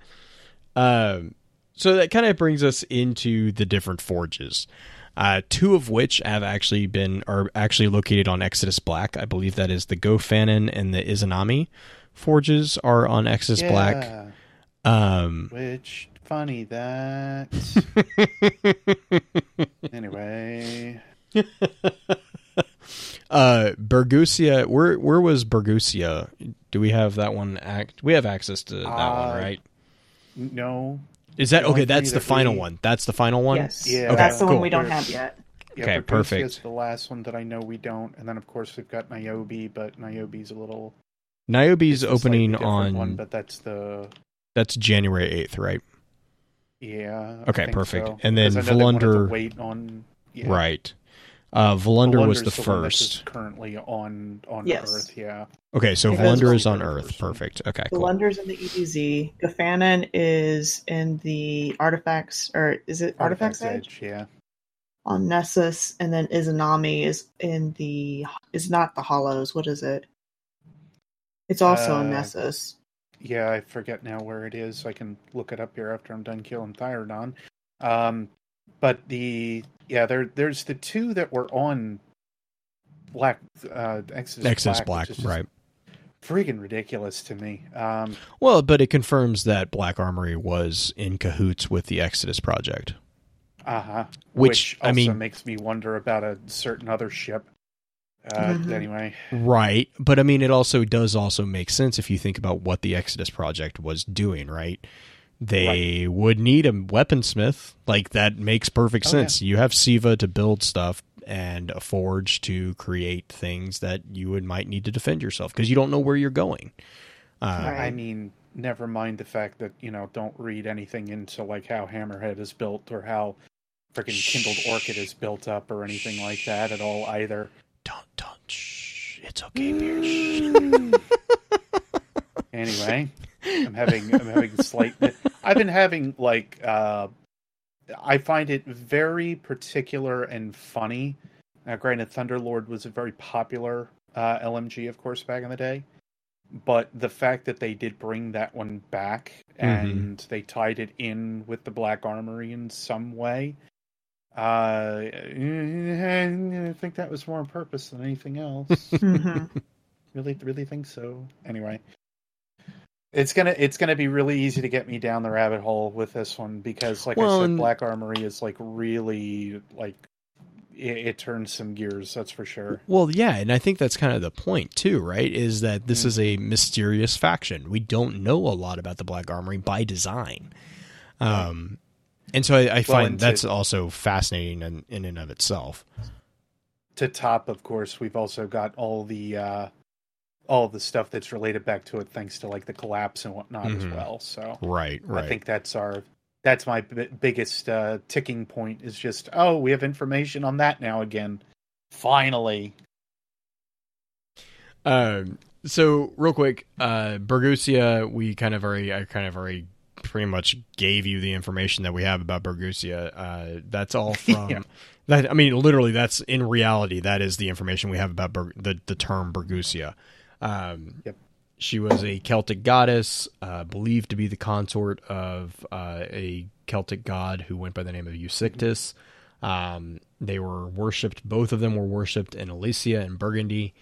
[SPEAKER 1] Um so that kind of brings us into the different forges. Uh, two of which have actually been are actually located on Exodus Black. I believe that is the Gofannon and the Izanami forges are on Exodus Black. Um,
[SPEAKER 3] Which funny that. anyway,
[SPEAKER 1] uh Bergusia where where was Bergusia? Do we have that one act we have access to that
[SPEAKER 3] Uh,
[SPEAKER 1] one, right?
[SPEAKER 3] no.
[SPEAKER 1] Is that okay, that's the final
[SPEAKER 3] we-
[SPEAKER 1] one. That's the final one?
[SPEAKER 2] Yes,
[SPEAKER 3] Yeah.
[SPEAKER 1] Okay,
[SPEAKER 2] that's the
[SPEAKER 1] cool.
[SPEAKER 2] one we don't have yet.
[SPEAKER 3] Yeah,
[SPEAKER 1] Okay,
[SPEAKER 3] Perfect.
[SPEAKER 1] perfect.
[SPEAKER 3] the last one that I know we don't, and then of course we've got Niobe, but Niobe's a little
[SPEAKER 1] Niobe's
[SPEAKER 3] it's a slightly
[SPEAKER 1] opening on
[SPEAKER 3] one, but that's the
[SPEAKER 1] that's January 8th, right?
[SPEAKER 3] yeah.
[SPEAKER 1] Okay, perfect.
[SPEAKER 3] so.
[SPEAKER 1] And then
[SPEAKER 3] I know they wanted to
[SPEAKER 1] Volundr-
[SPEAKER 3] wait on yeah.
[SPEAKER 1] Right. Uh, Volundr was the,
[SPEAKER 3] Volundr's one that's
[SPEAKER 1] first.
[SPEAKER 3] currently on on
[SPEAKER 2] Yes.
[SPEAKER 3] Earth. Yeah.
[SPEAKER 1] Okay, so
[SPEAKER 2] Because
[SPEAKER 1] Volundr is on
[SPEAKER 3] Volundr's
[SPEAKER 1] Earth.
[SPEAKER 3] first.
[SPEAKER 1] Perfect. Okay,
[SPEAKER 2] The
[SPEAKER 1] cool.
[SPEAKER 2] Wonders in the EDZ. Gofannon is in the artifacts, or is it Artifacts, Edge?
[SPEAKER 3] Yeah.
[SPEAKER 2] on Nessus, and then Izanami is in the is not the Hollows. What is it? It's also in
[SPEAKER 3] Uh,
[SPEAKER 2] Nessus.
[SPEAKER 3] Yeah, I forget now where it is. I can look it up here after I'm done killing Thyrodon. Um, but the yeah, there there's the two that were on Black uh, Exodus,
[SPEAKER 1] Exodus
[SPEAKER 3] Black,
[SPEAKER 1] Black, right?
[SPEAKER 3] Freaking ridiculous to me. Um,
[SPEAKER 1] Well, but it confirms that Black Armory was in cahoots with the Exodus project.
[SPEAKER 3] uh huh.
[SPEAKER 1] Which, I
[SPEAKER 3] also
[SPEAKER 1] mean-
[SPEAKER 3] makes me wonder about a certain other ship. Uh,
[SPEAKER 2] Mhm.
[SPEAKER 3] Anyway,
[SPEAKER 1] Right, but I mean, it also does also make sense if you think about what the Exodus project was doing. Right, they would need a weaponsmith. Like that makes perfect
[SPEAKER 3] Oh,
[SPEAKER 1] sense. You have Siva to build stuff and a forge to create things that you would might need to defend yourself because you don't know where you're going. Uh,
[SPEAKER 2] Right.
[SPEAKER 3] I mean, never mind the fact that you know don't read anything into like how Hammerhead is built or how freaking Kindled Orchid is built up or anything like that at all either.
[SPEAKER 1] Don't don't. Shh. It's okay, Beard.
[SPEAKER 3] anyway, I'm having I'm having slight. I've been having like uh, I find it very particular and funny. Now, granted, Thunderlord was a very popular uh, LMG, of course, back in the day. But the fact that they did bring that one back and they tied it in with the Black Armory in some way, uh, I think that was more on purpose than anything else.
[SPEAKER 2] Mhm.
[SPEAKER 3] really really think so anyway it's gonna it's gonna be really easy to get me down the rabbit hole with this one because like
[SPEAKER 1] Well,
[SPEAKER 3] i said black armory is like really like it, it turns some gears that's for sure
[SPEAKER 1] Well, yeah, and I think that's kind of the point too, right? Is that this
[SPEAKER 3] Mm.
[SPEAKER 1] is a mysterious faction. We don't know a lot about the Black Armory by design, um, and so I, I find
[SPEAKER 3] to-
[SPEAKER 1] that's also fascinating in, in and of itself.
[SPEAKER 3] to top of course we've also got all the uh all the stuff that's related back to it thanks to like the collapse and whatnot as
[SPEAKER 1] Mhm.
[SPEAKER 3] well so
[SPEAKER 1] Right, right.
[SPEAKER 3] i think that's our that's my b- biggest uh ticking point is just oh we have information on that now again finally
[SPEAKER 1] Um, so real quick, uh, Bergusia, we kind of already, I kind of already pretty much gave you the information that we have about Bergusia. Uh, that's all from
[SPEAKER 3] Yeah.
[SPEAKER 1] that. I mean, literally, that's in reality, that is the information we have about Ber- the the term Bergusia. Um,
[SPEAKER 3] Yep.
[SPEAKER 1] She was a Celtic goddess, uh, believed to be the consort of uh, a Celtic god who went by the name of Eusictus. Um, they were worshipped. Both of them were worshipped in Alesia and Burgundy.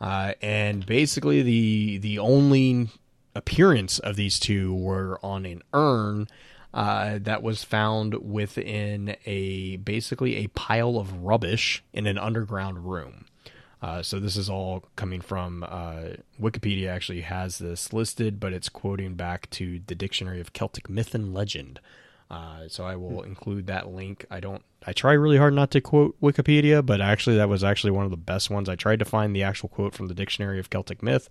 [SPEAKER 1] Uh, and basically, the the only appearance of these two were on an urn uh, that was found within a basically a pile of rubbish in an underground room. Uh, so this is all coming from uh, Wikipedia. Actually, has this listed, but it's quoting back to the Dictionary of Celtic Myth and Legend. Uh, so I will include that link. I don't. I try really hard not to quote Wikipedia, but actually that was actually one of the best ones. I tried to find the actual quote from the Dictionary of Celtic Myth.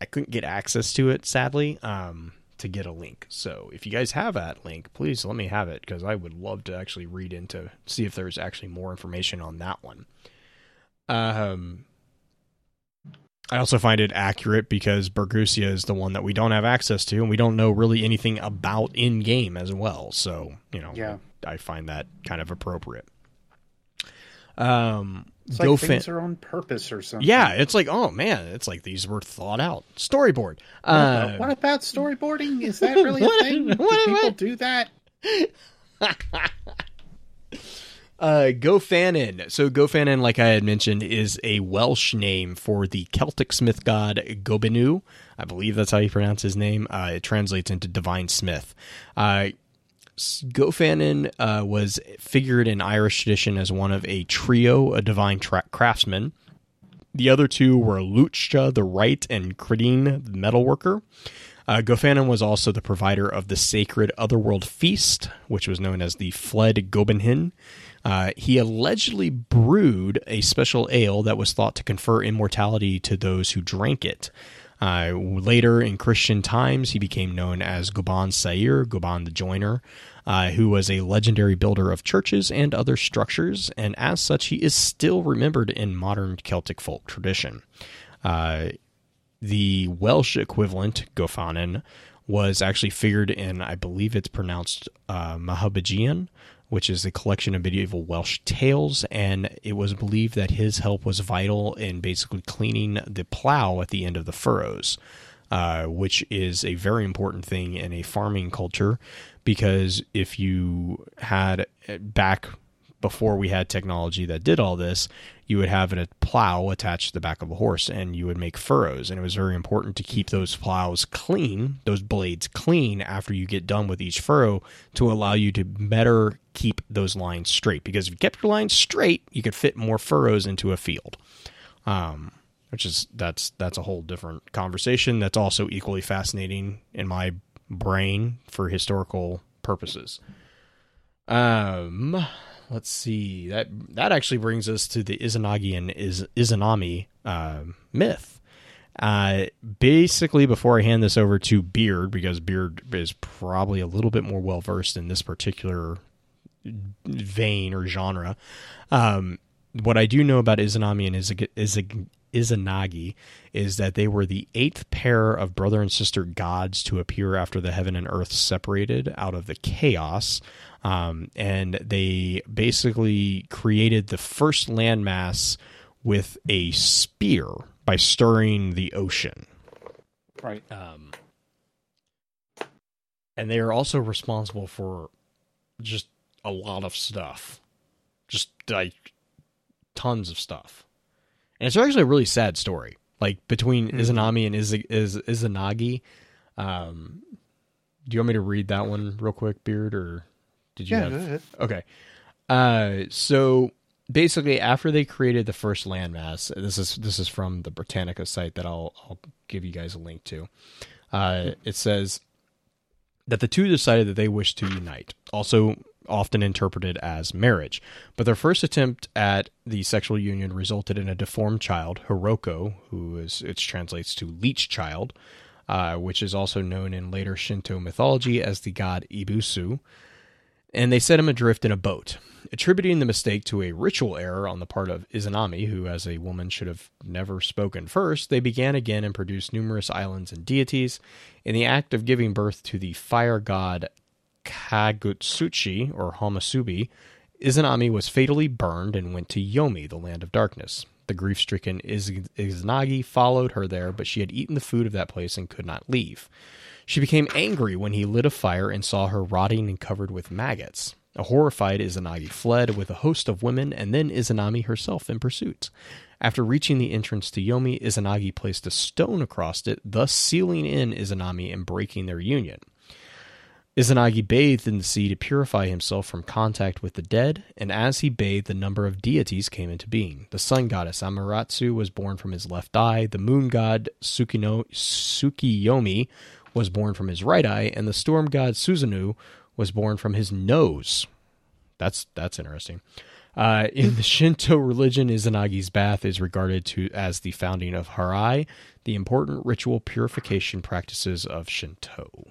[SPEAKER 1] I couldn't get access to it, sadly, um, to get a link. So if you guys have that link, please let me have it because I would love to actually read into see if there's actually more information on that one. Um, I also find it accurate because Bergusia is the one that we don't have access to, and we don't know really anything about in game as well. So you know,
[SPEAKER 3] Yeah.
[SPEAKER 1] I find that kind of appropriate. Um,
[SPEAKER 3] It's
[SPEAKER 1] go
[SPEAKER 3] like things are on purpose or something.
[SPEAKER 1] yeah, it's like oh man, it's like these were thought out. Storyboard.
[SPEAKER 3] What
[SPEAKER 1] Uh,
[SPEAKER 3] about- what about storyboarding? Is that really a thing?
[SPEAKER 1] what-
[SPEAKER 3] do people
[SPEAKER 1] what?
[SPEAKER 3] do that?
[SPEAKER 1] uh, Gofannon. So Gofannon, like I had mentioned, is a Welsh name for the Celtic smith god Gobinu. I believe that's how you pronounce his name. Uh, it translates into divine smith. Uh, Gofannon uh, was figured in Irish tradition as one of a trio of divine tra-. The other two were Luchta the Wright and Credine the Metalworker. Uh, Gofannon was also the provider of the sacred Otherworld Feast, which was known as the Fled Gobenhin. Uh, he allegedly brewed a special ale that was thought to confer immortality to those who drank it. Uh, later in Christian times, he became known as Goban Sair, Goban the Joiner. uh, who was a legendary builder of churches and other structures, and as such, he is still remembered in modern Celtic folk tradition. Uh, the Welsh equivalent, Gofannon, was actually figured in, I believe it's pronounced uh, Mahabagian, which is a collection of medieval Welsh tales, and it was believed that his help was vital in basically cleaning the plow at the end of the furrows, uh, which is a very important thing in a farming culture because if you had back before we had technology that did all this, you would have a plow attached to the back of a horse and you would make furrows. And it was very important to keep those plows clean, those blades clean after you get done with each furrow to allow you to better keep those lines straight. Because if you kept your lines straight, you could fit more furrows into a field. Um, which is that's that's a whole different conversation. That's also equally fascinating in my brain for historical purposes. Um, let's see that that actually brings us to the Izanagi and Iz, Izanami uh, myth. Uh, basically, before I hand this over to Beard, because Beard is probably a little bit more well versed in this particular vein or genre, um, what I do know about Izanami and Izag- Izag- Izanagi is that they were the eighth pair of brother and sister gods to appear after the heaven and earth separated out of the chaos. Um, and they basically created the first landmass with a spear by stirring the ocean.
[SPEAKER 3] Right.
[SPEAKER 1] Um, and they are also responsible for just a lot of stuff. Just like tons of stuff. And it's actually a really sad story. Like between mm-hmm. Izanami and Iz- Iz- Izanagi. Um, do you want me to read that one real quick, Beard, or did you
[SPEAKER 3] yeah,
[SPEAKER 1] have? Okay. Uh, so basically, after they created the first landmass, this is this is from the Britannica site that I'll I'll give you guys a link to. Uh, it says that the two decided that they wished to unite. Also, often interpreted as marriage. But their first attempt at the sexual union resulted in a deformed child, Hiruko, who is it translates to leech child, uh, which is also known in later Shinto mythology as the god Ebisu and they set him adrift in a boat, attributing the mistake to a ritual error on the part of Izanami, who, as a woman, should have never spoken first. They began again and produced numerous islands and deities. In the act of giving birth to the fire god Kagutsuchi, or Homusubi, Izanami was fatally burned and went to Yomi, the land of darkness. The grief stricken Izanagi followed her there, but she had eaten the food of that place and could not leave. She became angry when he lit a fire and saw her rotting and covered with maggots. A horrified Izanagi fled with a host of women and then Izanami herself in pursuit. After reaching the entrance to Yomi, Izanagi placed a stone across it, thus sealing in Izanami and breaking their union. Izanagi bathed in the sea to purify himself from contact with the dead, and as he bathed, a number of deities came into being. The sun goddess Amaterasu was born from his left eye, the moon god Tsukino, Tsukiyomi was born from his right eye, and the storm god Susanoo was born from his nose. That's that's interesting. Uh, in the Shinto religion, Izanagi's bath is regarded to as the founding of Harai, the important ritual purification practices of Shinto.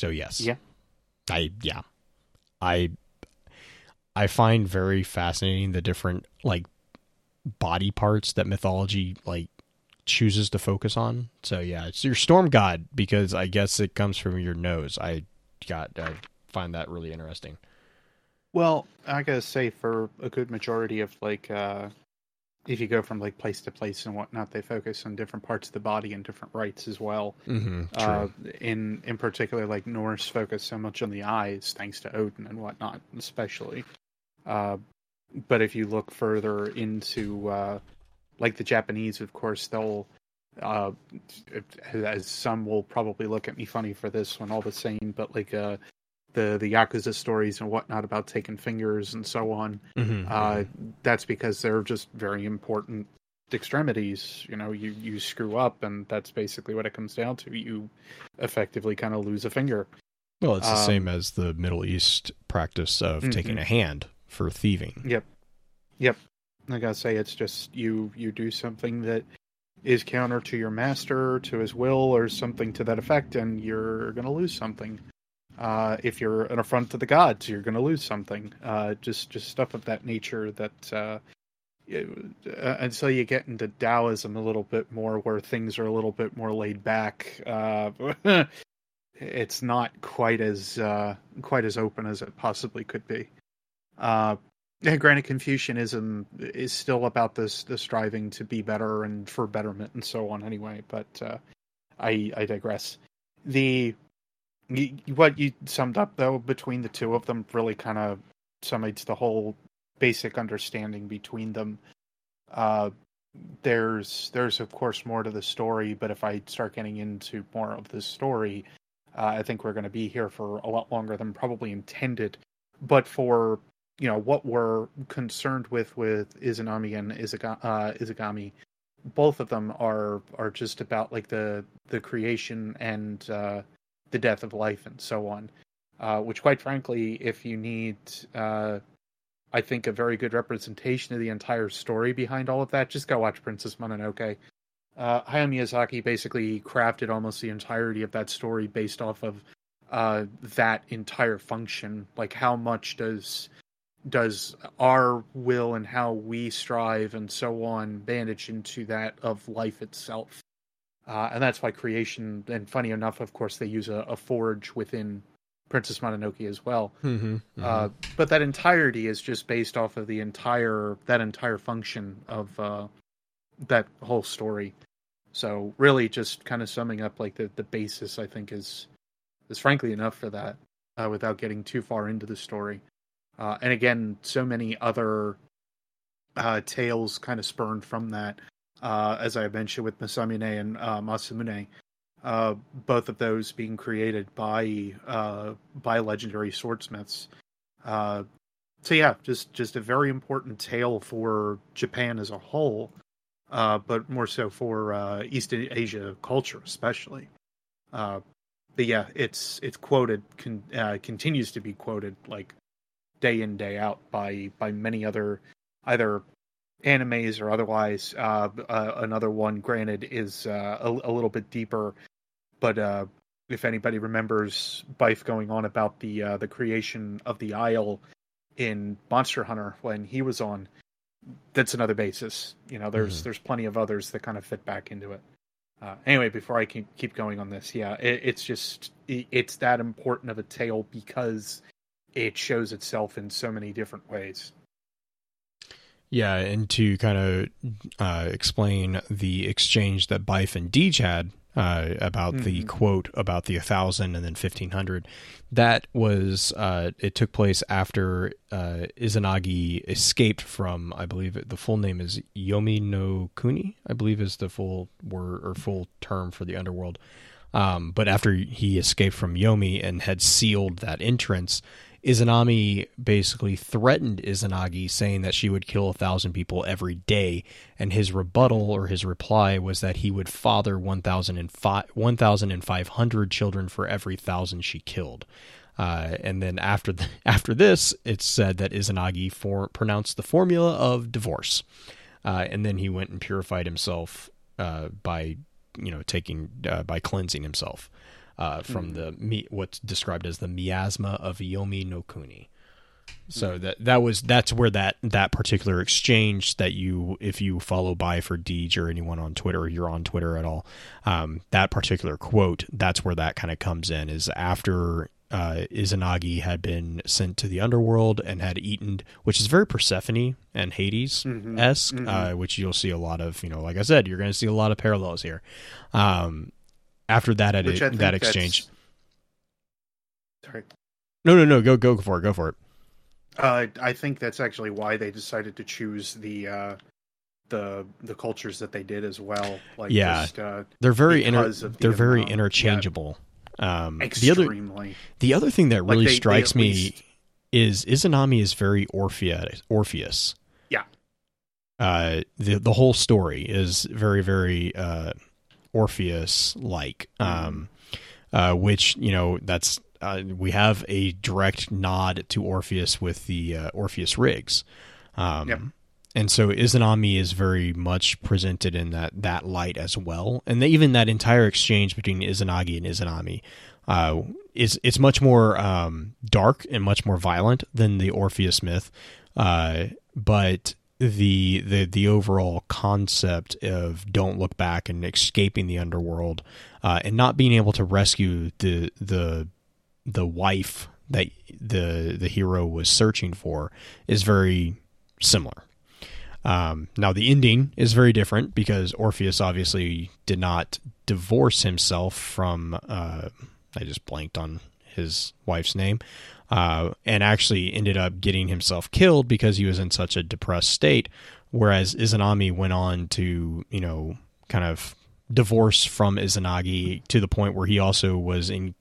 [SPEAKER 1] So yes,
[SPEAKER 3] yeah,
[SPEAKER 1] I yeah, I I find very fascinating the different like body parts that mythology like chooses to focus on. So yeah, it's your storm god because I guess it comes from your nose. I got I find that really interesting.
[SPEAKER 3] Well, I gotta say, for a good majority of like, uh, if you go from like place to place and whatnot, they focus on different parts of the body and different rites as well.
[SPEAKER 1] Mm-hmm,
[SPEAKER 3] uh, in in particular, like Norse focus so much on the eyes, thanks to Odin and whatnot, especially. Uh, but if you look further into uh, like the Japanese, of course, they'll uh, as some will probably look at me funny for this one all the same, but like uh, the the yakuza stories and whatnot about taking fingers and so on,
[SPEAKER 1] mm-hmm,
[SPEAKER 3] uh,
[SPEAKER 1] mm-hmm.
[SPEAKER 3] that's because they're just very important extremities. You know, you you screw up, and that's basically what it comes down to. You effectively kind of lose a finger.
[SPEAKER 1] Well, it's the um, same as the Middle East practice of mm-hmm. taking a hand for thieving.
[SPEAKER 3] Yep. Yep. I gotta say, it's just you. You do something that is counter to your master, to his will, or something to that effect, and you're going to lose something. Uh, if you're an affront to the gods, you're going to lose something. Uh, just just stuff of that nature that uh, uh, until you get into Taoism a little bit more, where things are a little bit more laid back, uh, it's not quite as uh, quite as open as it possibly could be. Uh, granted, Confucianism is still about this the striving to be better and for betterment and so on. Anyway, but uh, I I digress. The what you summed up though between the two of them really kind of summates the whole basic understanding between them. Uh, there's there's of course more to the story, but if I start getting into more of the story, uh, I think we're going to be here for a lot longer than probably intended. But for you know what we're concerned with with Izanami and Izuga- uh, Izagami, both of them are are just about like the the creation and uh, the death of life and so on. Uh, which, quite frankly, if you need, uh, I think, a very good representation of the entire story behind all of that, just go watch Princess Mononoke uh, Hayao Miyazaki basically crafted almost the entirety of that story based off of uh, that entire function. Like how much does does our will and how we strive and so on bandage into that of life itself? Uh, and that's why creation. And funny enough, of course, they use a, a forge within Princess Mononoke as well.
[SPEAKER 1] Mm-hmm, mm-hmm.
[SPEAKER 3] Uh, but that entirety is just based off of the entire that entire function of uh, that whole story. So really, just kind of summing up like the the basis, I think is is frankly enough for that, uh, without getting too far into the story. Uh, and again, so many other uh, tales kind of spurned from that, uh, as I mentioned with Masamune and uh, Masamune, uh, both of those being created by uh, by legendary swordsmiths. Uh, so yeah, just just a very important tale for Japan as a whole, uh, but more so for East Asia culture, especially. But yeah, it's it's quoted, con- continues to be quoted like day in day out by by many other either animes or otherwise. Uh, uh, another one, granted, is a, a, little bit deeper, but if anybody remembers Byf going on about the the creation of the Isle in Monster Hunter when he was on that's another basis. You know, there's mm-hmm. there's plenty of others that kind of fit back into it. Uh, anyway, before I keep keep going on this, yeah, it, it's just it, it's that important of a tale because it shows itself in so many different ways.
[SPEAKER 1] Yeah, and to kind of uh, explain the exchange that Byf and Deej had uh, about mm-hmm. the quote about the 1000 and then 1500 that was uh, it took place after uh, izanagi escaped from i believe the full name is yomi no kuni i believe is the full word or full term for the underworld um, but after he escaped from yomi and had sealed that entrance Izanami basically threatened Izanagi, saying that she would kill a thousand people every day, and his rebuttal or his reply was that he would father 1,500 children for every thousand she killed. Uh, and then after the, after this, it's said that Izanagi for, pronounced the formula of divorce, uh, and then he went and purified himself uh, by you know taking uh, by cleansing himself uh, from mm. the what's described as the miasma of Yomi no Kuni. So mm. that that was that's where that that particular exchange that you if you follow Byf or Deej or anyone on Twitter or you're on Twitter at all, um, that particular quote that's where that kind of comes in is after uh, Izanagi had been sent to the underworld and had eaten, which is very Persephone and Hades esque, mm-hmm. mm-hmm. uh, which you'll see a lot of. You know, like I said, you're going to see a lot of parallels here. Um, after that edit, that exchange.
[SPEAKER 3] Sorry.
[SPEAKER 1] No, no, no. Go, go for it. Go for it.
[SPEAKER 3] Uh, I think that's actually why they decided to choose the uh, the the cultures that they did as well. Like,
[SPEAKER 1] yeah,
[SPEAKER 3] just, uh,
[SPEAKER 1] they're very inter- the they're very interchangeable.
[SPEAKER 3] Yeah. Um, Extremely.
[SPEAKER 1] The other, the other thing that really like they, strikes they me least... is Izanami is very Orpheus. Orpheus.
[SPEAKER 3] Yeah.
[SPEAKER 1] Uh, the the whole story is very very uh, Orpheus like, um, uh, which you know that's uh, we have a direct nod to Orpheus with the uh, Orpheus rigs. Um, yep. and so Izanami is very much presented in that that light as well, and even that entire exchange between Izanagi and Izanami uh, is it's much more um, dark and much more violent than the Orpheus myth, uh, but the the the overall concept of don't look back and escaping the underworld uh, and not being able to rescue the the the wife that the the hero was searching for is very similar. Um, now the ending is very different because Orpheus obviously did not divorce himself from. Uh, I just blanked on his wife's name, uh, and actually ended up getting himself killed because he was in such a depressed state. Whereas Izanami went on to, you know, kind of divorce from Izanagi to the point where he also was in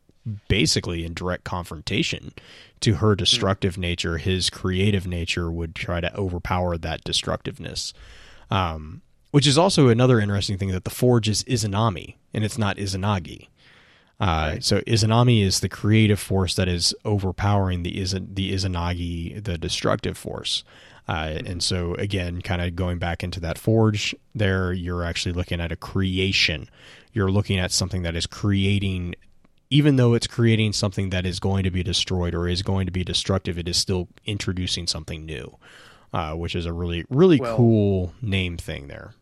[SPEAKER 1] basically in direct confrontation to her destructive mm. nature. His creative nature would try to overpower that destructiveness. Um, which is also another interesting thing that the forge is Izanami and it's not Izanagi. Uh. So Izanami is the creative force that is overpowering the Iz- the Izanagi, the destructive force. Uh, and so again, kind of going back into that forge, there you're actually looking at a creation. You're looking at something that is creating, even though it's creating something that is going to be destroyed or is going to be destructive, it is still introducing something new, uh, which is a really really well, cool name thing there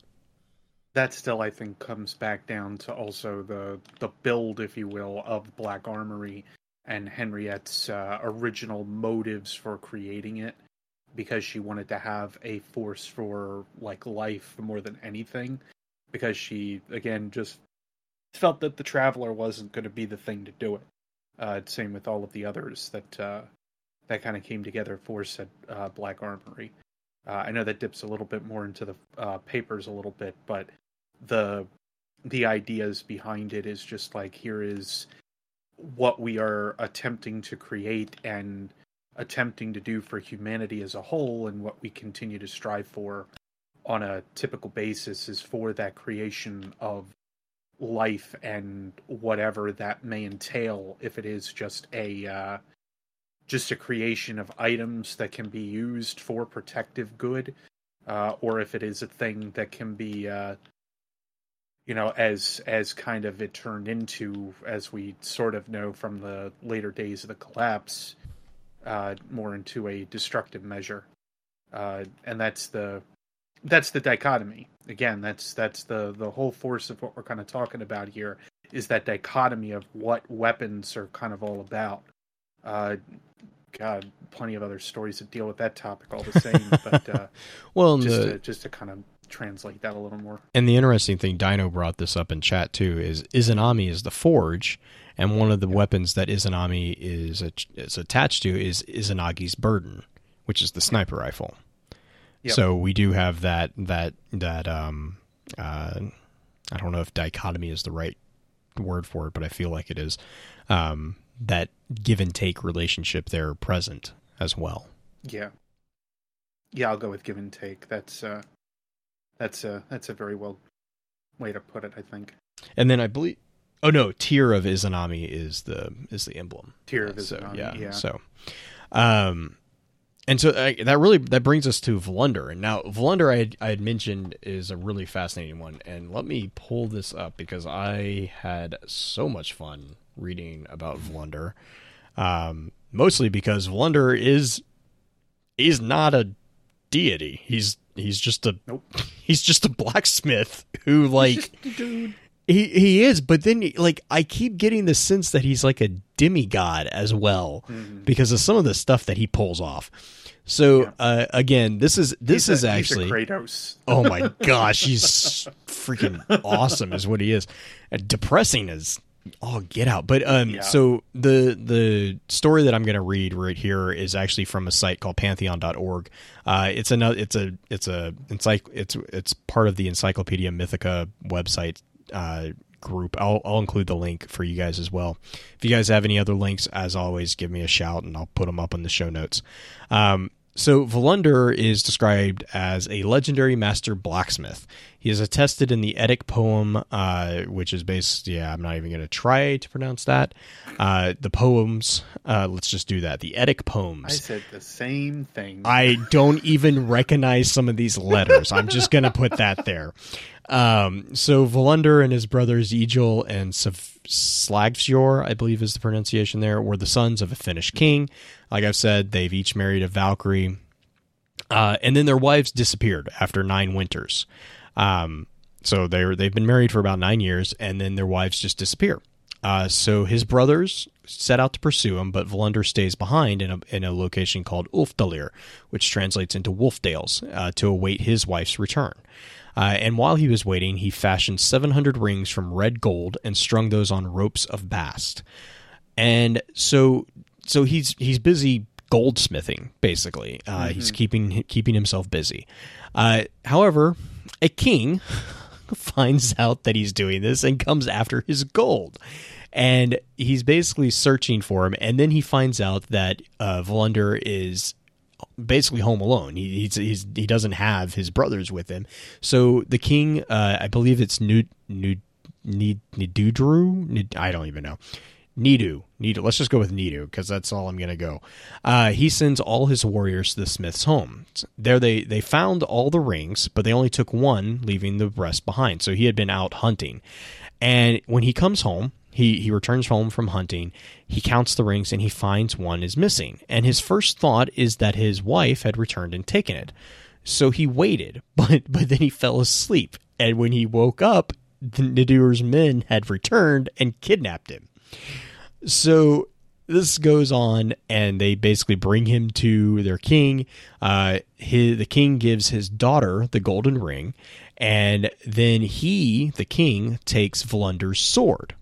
[SPEAKER 3] that still I think comes back down to also the the build, if you will, of Black Armory and Henriette's uh, original motives for creating it, because she wanted to have a force for like life more than anything, because she again just felt that the Traveler wasn't going to be the thing to do it. Uh, same with all of the others that uh, that kind of came together for said uh, Black Armory. Uh, I know that dips a little bit more into the uh, papers a little bit, but the the ideas behind it is just like here is what we are attempting to create and attempting to do for humanity as a whole and what we continue to strive for on a typical basis is for that creation of life and whatever that may entail. If it is just a uh, just a creation of items that can be used for protective good uh, or if it is a thing that can be uh, you know, as as kind of it turned into, as we sort of know from the later days of the collapse, uh, more into a destructive measure, uh, and that's the that's the dichotomy. Again, that's that's the the whole force of what we're kind of talking about here is that dichotomy of what weapons are kind of all about. Uh, God, plenty of other stories that deal with that topic all the same, but uh,
[SPEAKER 1] well,
[SPEAKER 3] just
[SPEAKER 1] the...
[SPEAKER 3] to, just to kind of translate that a little more.
[SPEAKER 1] And the interesting thing, Dino brought this up in chat too, is Izanami is the forge, and one of the weapons that Izanami is is attached to is Izanagi's burden, which is the sniper rifle. Yep. So we do have that that that um uh I don't know if dichotomy is the right word for it, but I feel like it is. Um, that give and take relationship there present as well.
[SPEAKER 3] Yeah. Yeah, I'll go with give and take. That's uh that's a that's a very well way to put it, I think.
[SPEAKER 1] And then I believe Oh no, Tear of Izanami is the is the emblem.
[SPEAKER 3] Tear of Izanami, so, yeah, yeah.
[SPEAKER 1] So um and so uh, that really that brings us to Volundr, and now Volundr I had, I had mentioned is a really fascinating one, and let me pull this up because I had so much fun reading about Volundr, um, mostly because Volundr is is not a deity. He's he's just a nope. he's just a blacksmith who like dude. He he is, but then like I keep getting the sense that he's like a demigod as well mm-hmm. because of some of the stuff that he pulls off. So yeah. uh, again, this is this
[SPEAKER 3] he's
[SPEAKER 1] is a, actually
[SPEAKER 3] Kratos.
[SPEAKER 1] oh my gosh, he's freaking awesome, is what he is. And depressing is oh get out. But um yeah. so the the story that i'm going to read right here is actually from a site called pantheon.org uh it's another it's a it's a encycl- it's it's part of the encyclopedia mythica website uh group. I'll, I'll include the link for you guys as well. If you guys have any other links as always give me a shout and i'll put them up in the show notes. Um so Volundr is described as a legendary master blacksmith. He is attested in the Eddic poem, uh, which is based. Yeah, I'm not even going to try to pronounce that. Uh, the poems. Uh, let's just do that. The Eddic poems.
[SPEAKER 3] I said the same thing.
[SPEAKER 1] I don't even recognize some of these letters. I'm just going to put that there. Um, so Volundr and his brothers Egil and Slagfjor, I believe is the pronunciation there, were the sons of a Finnish king. Like I've said, they've each married a Valkyrie. Uh, and then their wives disappeared after nine winters. Um, so they're they've been married for about nine years, and then their wives just disappear. Uh, so his brothers set out to pursue him, but Volundr stays behind in a, in a location called Ulfdalir, which translates into Wolfdales, uh, to await his wife's return. Uh, and while he was waiting, he fashioned 700 rings from red gold and strung those on ropes of bast. And so, so he's he's busy goldsmithing, basically. Uh, mm-hmm. He's keeping keeping himself busy. Uh, however, a king finds out that he's doing this and comes after his gold. And he's basically searching for him, and then he finds out that uh, Volundr is basically home alone. He he's, he's, he doesn't have his brothers with him. So the king, uh, I believe it's Nud Nud Nidudru. I don't even know. Nidu, Nidu. Let's just go with Nidu because that's all I'm to go. Uh, he sends all his warriors to the smith's home. There, they they found all the rings, but they only took one, leaving the rest behind. So he had been out hunting, and when he comes home, he, he returns home from hunting. He counts the rings and he finds one is missing. And his first thought is that his wife had returned and taken it. So he waited, but but then he fell asleep. And when he woke up, the Nidur's men had returned and kidnapped him. So this goes on, and they basically bring him to their king. Uh, his, the king gives his daughter the golden ring, and then he, the king, takes Volundr's sword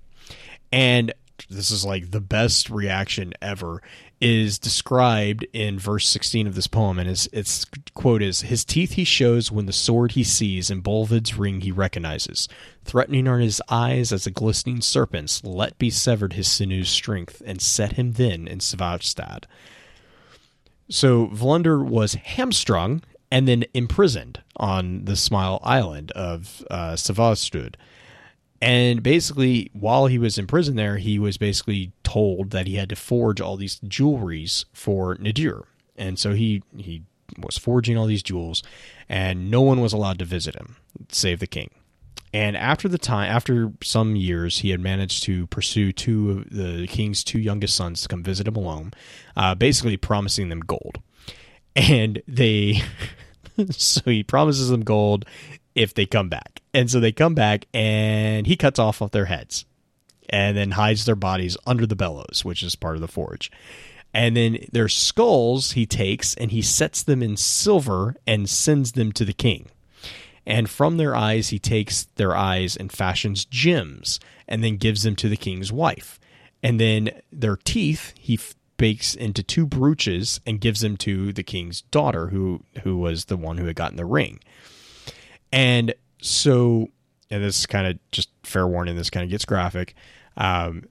[SPEAKER 1] and this is like the best reaction ever is described in verse 16 of this poem. And his its quote is his teeth he shows when the sword he sees and Bolvid's ring he recognizes threatening are his eyes as a glistening serpent's let be severed his sinews strength and set him then in Svavstad so Volundr was hamstrung and then imprisoned on the Smile Island of uh, and basically, while he was in prison there, he was basically told that he had to forge all these jewelries for Nadir. And so he he was forging all these jewels, and no one was allowed to visit him, save the king. And after the time, after some years, he had managed to pursue two of the king's two youngest sons to come visit him alone, uh, basically promising them gold. And they, so he promises them gold if they come back. And so they come back and he cuts off their heads and then hides their bodies under the bellows, which is part of the forge. And then their skulls he takes and he sets them in silver and sends them to the king. And from their eyes he takes their eyes and fashions gems and then gives them to the king's wife. And then their teeth he bakes into two brooches and gives them to the king's daughter who who was the one who had gotten the ring. And so, and this kind of just fair warning, this kind of gets graphic. Um,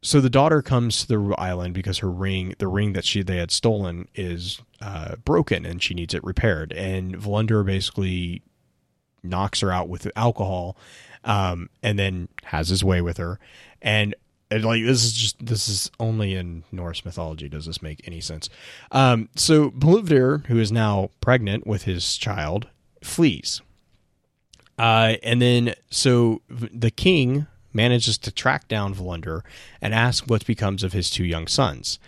[SPEAKER 1] so the daughter comes to the island because her ring, the ring that she they had stolen, is uh, broken and she needs it repaired. And Volundr basically knocks her out with alcohol, um, and then has his way with her. And, and like this is just this is only in Norse mythology. Does this make any sense? Um, so Bolivir, who is now pregnant with his child, flees uh, and then, so the king manages to track down Volundr and ask what becomes of his two young sons.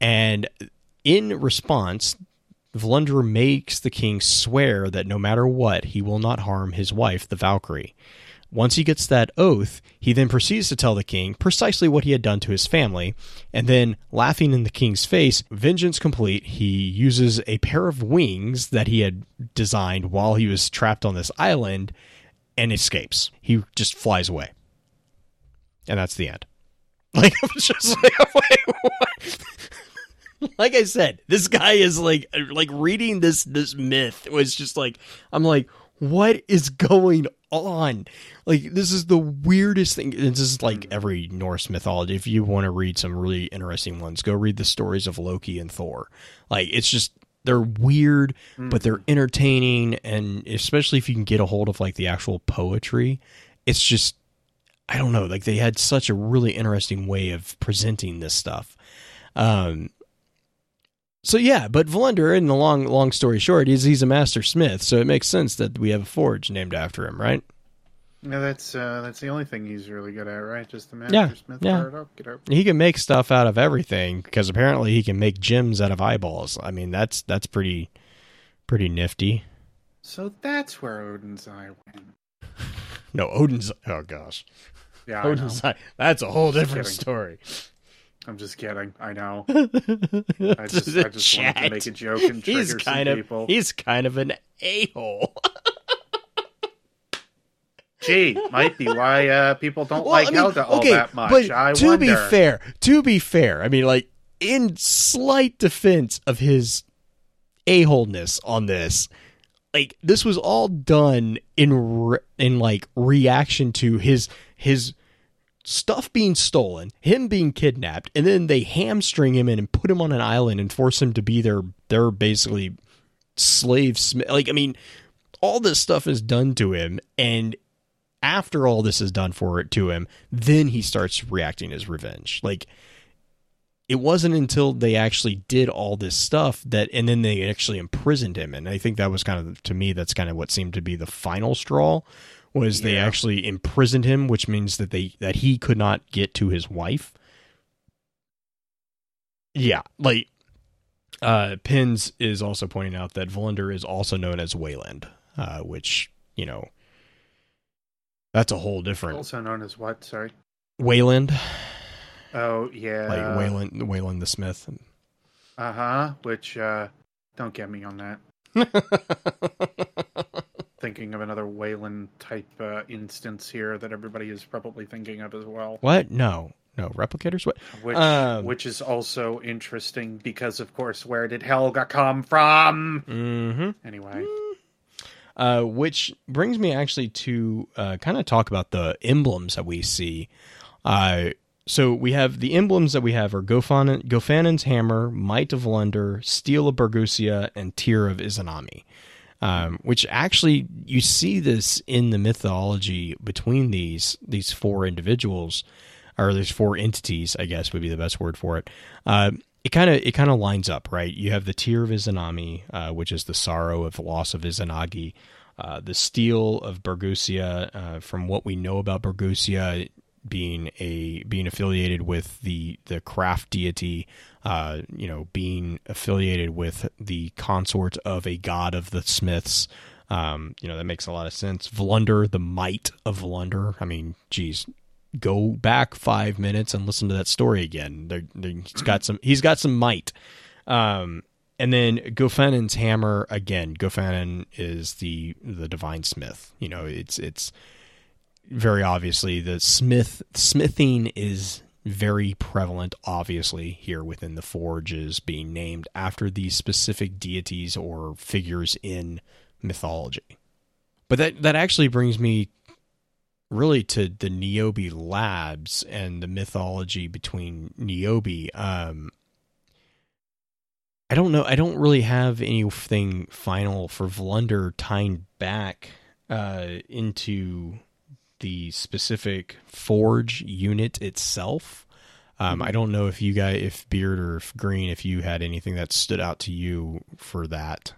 [SPEAKER 1] And in response, Volundr makes the king swear that no matter what, he will not harm his wife, the Valkyrie. Once he gets that oath, he then proceeds to tell the king precisely what he had done to his family, and then, laughing in the king's face, vengeance complete, he uses a pair of wings that he had designed while he was trapped on this island and escapes. He just flies away. And that's the end. Like, I was just like, wait, what? like I said, this guy is like, like reading this, this myth was just like, I'm like, what is going on? Like, this is the weirdest thing. This is like hmm. every Norse mythology. If you want to read some really interesting ones, go read the stories of Loki and Thor. Like, it's just, they're weird,
[SPEAKER 3] Mm.
[SPEAKER 1] but they're entertaining, and especially if you can get a hold of like the actual poetry, it's just I don't know, like they had such a really interesting way of presenting this stuff. Um, so yeah, but Volundr, in the long long story short, is he's a master smith, so it makes sense that we have a forge named after him, right?
[SPEAKER 3] No, that's uh, that's the only thing he's really good at, right? Just the master
[SPEAKER 1] Yeah,
[SPEAKER 3] smith
[SPEAKER 1] yeah.
[SPEAKER 3] Oh, get up.
[SPEAKER 1] He can make stuff out of everything because apparently he can make gems out of eyeballs. I mean, that's that's pretty pretty nifty.
[SPEAKER 3] So that's where Odin's eye went.
[SPEAKER 1] No, Odin's. Oh gosh,
[SPEAKER 3] Yeah.
[SPEAKER 1] Odin's. eye- That's a whole different story.
[SPEAKER 3] I'm just kidding. I know.
[SPEAKER 1] I
[SPEAKER 3] just, I just wanted to make a joke and trigger
[SPEAKER 1] He's
[SPEAKER 3] some
[SPEAKER 1] of
[SPEAKER 3] people.
[SPEAKER 1] he's kind of an a hole.
[SPEAKER 3] Gee, might be why uh, people don't
[SPEAKER 1] Well,
[SPEAKER 3] like
[SPEAKER 1] I mean,
[SPEAKER 3] Helga all
[SPEAKER 1] okay,
[SPEAKER 3] that much.
[SPEAKER 1] but
[SPEAKER 3] I
[SPEAKER 1] to be fair, to be fair, I mean, like in slight defense of his a holeness on this, like this was all done in re- in like reaction to his his stuff being stolen, him being kidnapped, and then they hamstring him in and put him on an island and force him to be their their basically slave sm- like I mean all this stuff is done to him and after all this is done for it to him, then he starts reacting as revenge. Like it wasn't until they actually did all this stuff that and then they actually imprisoned him and I think that was kind of to me that's kind of what seemed to be the final straw was they actually imprisoned him which means that they that he could not get to his wife. Yeah, like uh Pins is also pointing out that Volundr is also known as Wayland, uh which, you know, that's a whole different
[SPEAKER 3] Also known as what? Sorry.
[SPEAKER 1] Wayland,
[SPEAKER 3] Oh yeah.
[SPEAKER 1] like Wayland, Wayland the Smith.
[SPEAKER 3] Uh huh. Which uh, don't get me on that. Thinking of another Wayland type uh, instance here that everybody is probably thinking of as well.
[SPEAKER 1] what? No, no replicators. What?
[SPEAKER 3] Which
[SPEAKER 1] Um,
[SPEAKER 3] which is also interesting because of course where did Helga come from?
[SPEAKER 1] Mm-hmm.
[SPEAKER 3] Anyway.
[SPEAKER 1] Uh, which brings me actually to uh, kind of talk about the emblems that we see. Uh, so we have the emblems that we have are Gofannon, Gofannon's hammer, Might of Lunder, Steel of Bergusia, and Tear of Izanami. Um, which actually you see this in the mythology between these these four individuals, or these four entities, I guess would be the best word for it. It kind of it kind of lines up, right? You have the tear of Izanami, uh, which is the sorrow of the loss of Izanagi, uh, the steel of Bergusia. Uh, from what we know about Bergusia being a being affiliated with the the craft deity, uh, you know, being affiliated with the consort of a god of the smiths. Um, you know that makes a lot of sense. Volundr, the might of Volundr. I mean, geez, go back five minutes and listen to that story again. There, there- he's got some. He's got some might. Um, and then Gofannon's hammer again. Gofannon is the the divine smith. You know, it's it's very obviously the smith smithing is very prevalent obviously here within the forges being named after these specific deities or figures in mythology but that that actually brings me really to the Niobe labs and the mythology between Niobe. Um, I don't know. I don't really have anything final for Volundr tying back uh, into the specific forge unit itself. Um, I don't know if you guys, if Beard or if Green, if you had anything that stood out to you for that.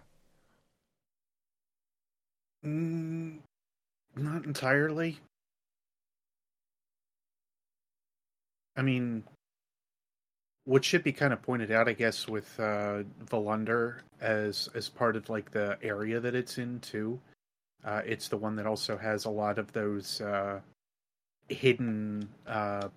[SPEAKER 3] Mm, not entirely. I mean, what should be kind of pointed out, I guess, with uh, Volundr as as part of like the area that it's in too. Uh, it's the one that also has a lot of those uh, hidden uh,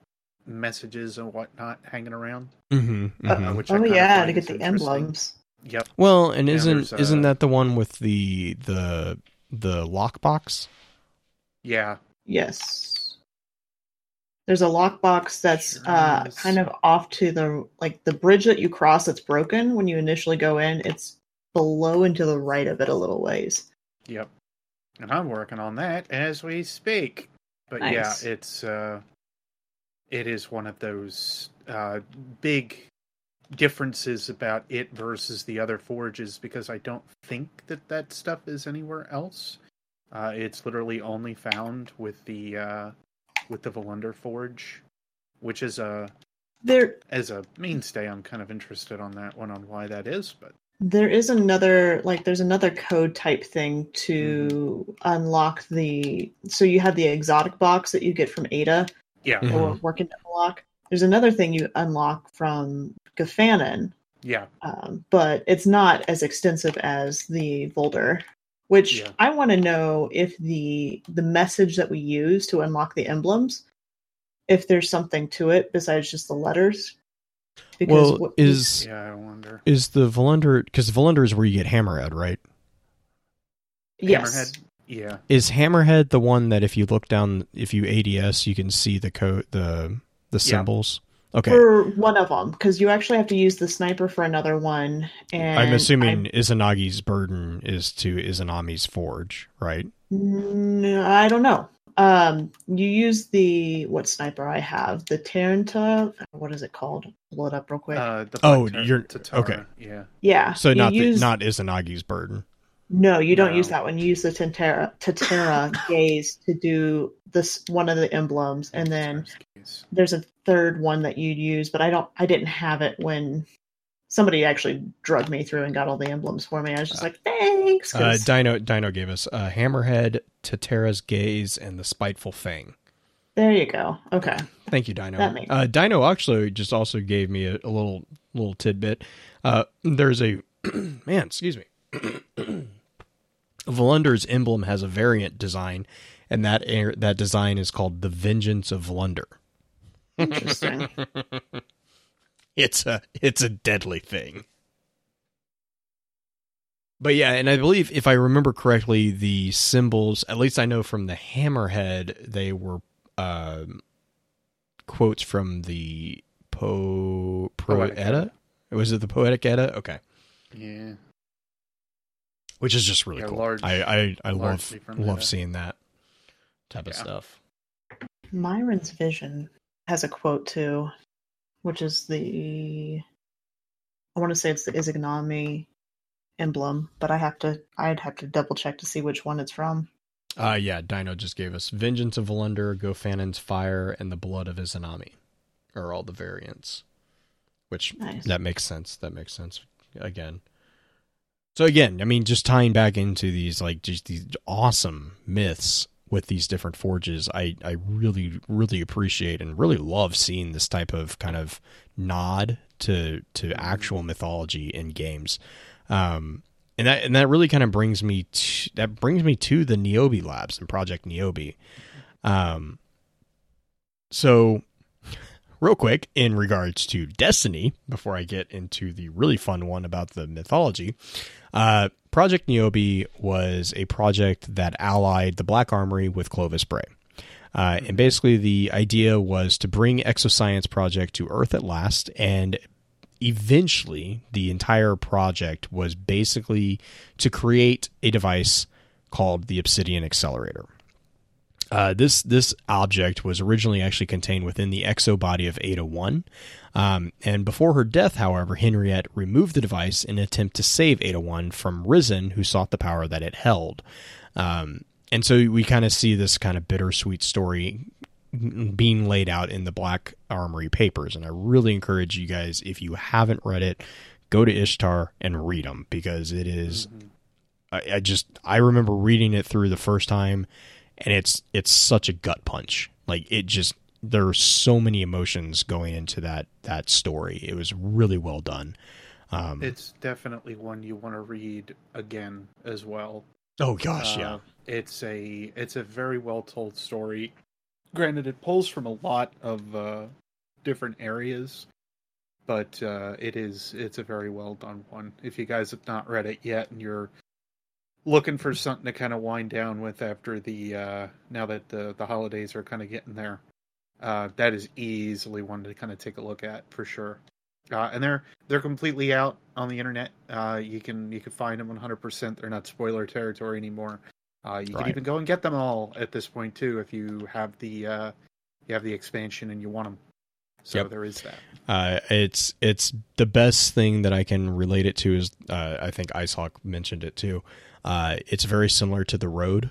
[SPEAKER 3] messages and whatnot hanging around.
[SPEAKER 1] Mm-hmm,
[SPEAKER 3] Uh, which
[SPEAKER 2] oh
[SPEAKER 3] kinda
[SPEAKER 2] yeah, to get the emblems.
[SPEAKER 3] Yep.
[SPEAKER 1] Well, and
[SPEAKER 3] Yeah,
[SPEAKER 1] isn't
[SPEAKER 3] uh,
[SPEAKER 1] isn't that the one with the the the lockbox?
[SPEAKER 3] Yeah.
[SPEAKER 2] Yes. There's a lockbox that's
[SPEAKER 3] Sure
[SPEAKER 2] uh, kind of off to the like the bridge that you cross that's broken when you initially go in. It's below and to the right of it a little ways.
[SPEAKER 3] Yep. And I'm working on that as we speak. But yeah, it's uh it is one of those uh big differences about it versus the other forges because I don't think that that stuff is anywhere else. Uh, it's literally only found with the uh, with the Volundr Forge, which is a
[SPEAKER 2] There
[SPEAKER 3] as a mainstay. I'm kind of interested on that one on why that is, but
[SPEAKER 2] there is another like there's another code type thing to unlock the so you have the exotic box that you get from Ada
[SPEAKER 3] yeah,
[SPEAKER 2] or working to unlock. There's another thing you unlock from Gofannon,
[SPEAKER 3] yeah,
[SPEAKER 2] um, but it's not as extensive as the Volder. Which
[SPEAKER 3] Yeah.
[SPEAKER 2] I want to know if the the message that we use to unlock the emblems, if there's something to it besides just the letters.
[SPEAKER 1] well,
[SPEAKER 2] what-
[SPEAKER 1] is
[SPEAKER 3] yeah. I wonder.
[SPEAKER 1] is the Volundr because Volundr is where you get Hammerhead, right?
[SPEAKER 2] yes,
[SPEAKER 3] Hammerhead. Yeah,
[SPEAKER 1] Is Hammerhead the one that if you look down, if you ADS, you can see the code, the the symbols? Okay,
[SPEAKER 2] for one of them because you actually have to use the sniper for another one. And
[SPEAKER 1] I'm assuming Izanagi's burden is to Izanami's forge, right?
[SPEAKER 2] No, I don't know. Um, you use the what sniper I have the Taranta. What is it called? Pull it up real quick.
[SPEAKER 3] uh, the
[SPEAKER 1] Oh,
[SPEAKER 3] Black
[SPEAKER 1] you're-
[SPEAKER 3] Tatara,
[SPEAKER 1] okay.
[SPEAKER 3] Yeah,
[SPEAKER 2] yeah.
[SPEAKER 1] So
[SPEAKER 2] you
[SPEAKER 1] not the, not Izanagi's burden.
[SPEAKER 2] no, you don't
[SPEAKER 3] No.
[SPEAKER 2] use that one. You use the Tantera Tatera gaze to do this one of the emblems, and then there's a third one that you'd use, but I don't. I didn't have it when somebody actually drugged me through and got all the emblems for me. I was just like, thanks.
[SPEAKER 1] Uh, Dino Dino gave us uh, Hammerhead, Tatara's gaze, and the spiteful fang.
[SPEAKER 2] there you go. Okay.
[SPEAKER 1] Thank you, Dino. Uh, Dino actually just also gave me a, a little little tidbit. Uh, there's a man, excuse me. Volundr's emblem has a variant design, and that air, that design is called the Vengeance of Volundr.
[SPEAKER 2] Interesting.
[SPEAKER 1] It's a it's a deadly thing. But yeah, and I believe if I remember correctly, the symbols, at least I know from the hammerhead, they were um, quotes from the po
[SPEAKER 3] Poetic
[SPEAKER 1] Proeta.
[SPEAKER 3] Edda.
[SPEAKER 1] Was it the Poetic Edda? Okay,
[SPEAKER 3] yeah.
[SPEAKER 1] which is just really
[SPEAKER 3] Yeah,
[SPEAKER 1] cool.
[SPEAKER 3] large-
[SPEAKER 1] I I, I love love
[SPEAKER 3] Edda.
[SPEAKER 1] seeing that type of stuff.
[SPEAKER 2] Myron's vision has a quote too, which is the I want to say it's the Izanami emblem, but I have to I'd have to double check to see which one it's from.
[SPEAKER 1] Uh yeah, Dino just gave us Vengeance of Volundr, Gofannon's Fire, and the Blood of Izanami. Are all the variants. Which
[SPEAKER 2] Nice.
[SPEAKER 1] that makes sense. That makes sense again. So again, I mean just tying back into these like just these awesome myths with these different forges, I, I really, really appreciate and really love seeing this type of kind of nod to to actual mythology in games. Um and that and that really kind of brings me to, that brings me to the Niobe Labs and Project Niobe. Um, so, real quick, in regards to Destiny, before I get into the really fun one about the mythology, uh, Project Niobe was a project that allied the Black Armory with Clovis Bray. Uh, and basically, the idea was to bring Exoscience Project to Earth at last, and eventually, the entire project was basically to create a device called the Obsidian Accelerator. Uh, this this object was originally actually contained within the exo body of Ada One, um, and before her death, however, Henriette removed the device in an attempt to save Ada One from Risen, who sought the power that it held. Um, and so we kind of see this kind of bittersweet story being laid out in the Black Armory papers, and I really encourage you guys, if you haven't read it, go to Ishtar and read them because it is I, I just I remember reading it through the first time, and it's it's such a gut punch. Like it just there are so many emotions going into that that story. It was really well done. Um,
[SPEAKER 3] It's definitely one you want to read again as well.
[SPEAKER 1] oh gosh, yeah,
[SPEAKER 3] Uh, it's a it's a very well told story. Granted, it pulls from a lot of uh, different areas, but uh, it is it's a very well done one. If you guys have not read it yet and you're looking for something to kind of wind down with after the uh, now that the the holidays are kind of getting there, uh, that is easily one to kind of take a look at for sure. Uh, and they're they're completely out on the internet. Uh, you can you can find them 100%. They're not spoiler territory anymore. Uh, you
[SPEAKER 1] Right.
[SPEAKER 3] can even go and get them all at this point too if you have the uh, you have the expansion and you want them. So
[SPEAKER 1] Yep.
[SPEAKER 3] there is that.
[SPEAKER 1] Uh, it's it's the best thing that I can relate it to is uh, I think Icehawk mentioned it too. Uh, it's very similar to The Road.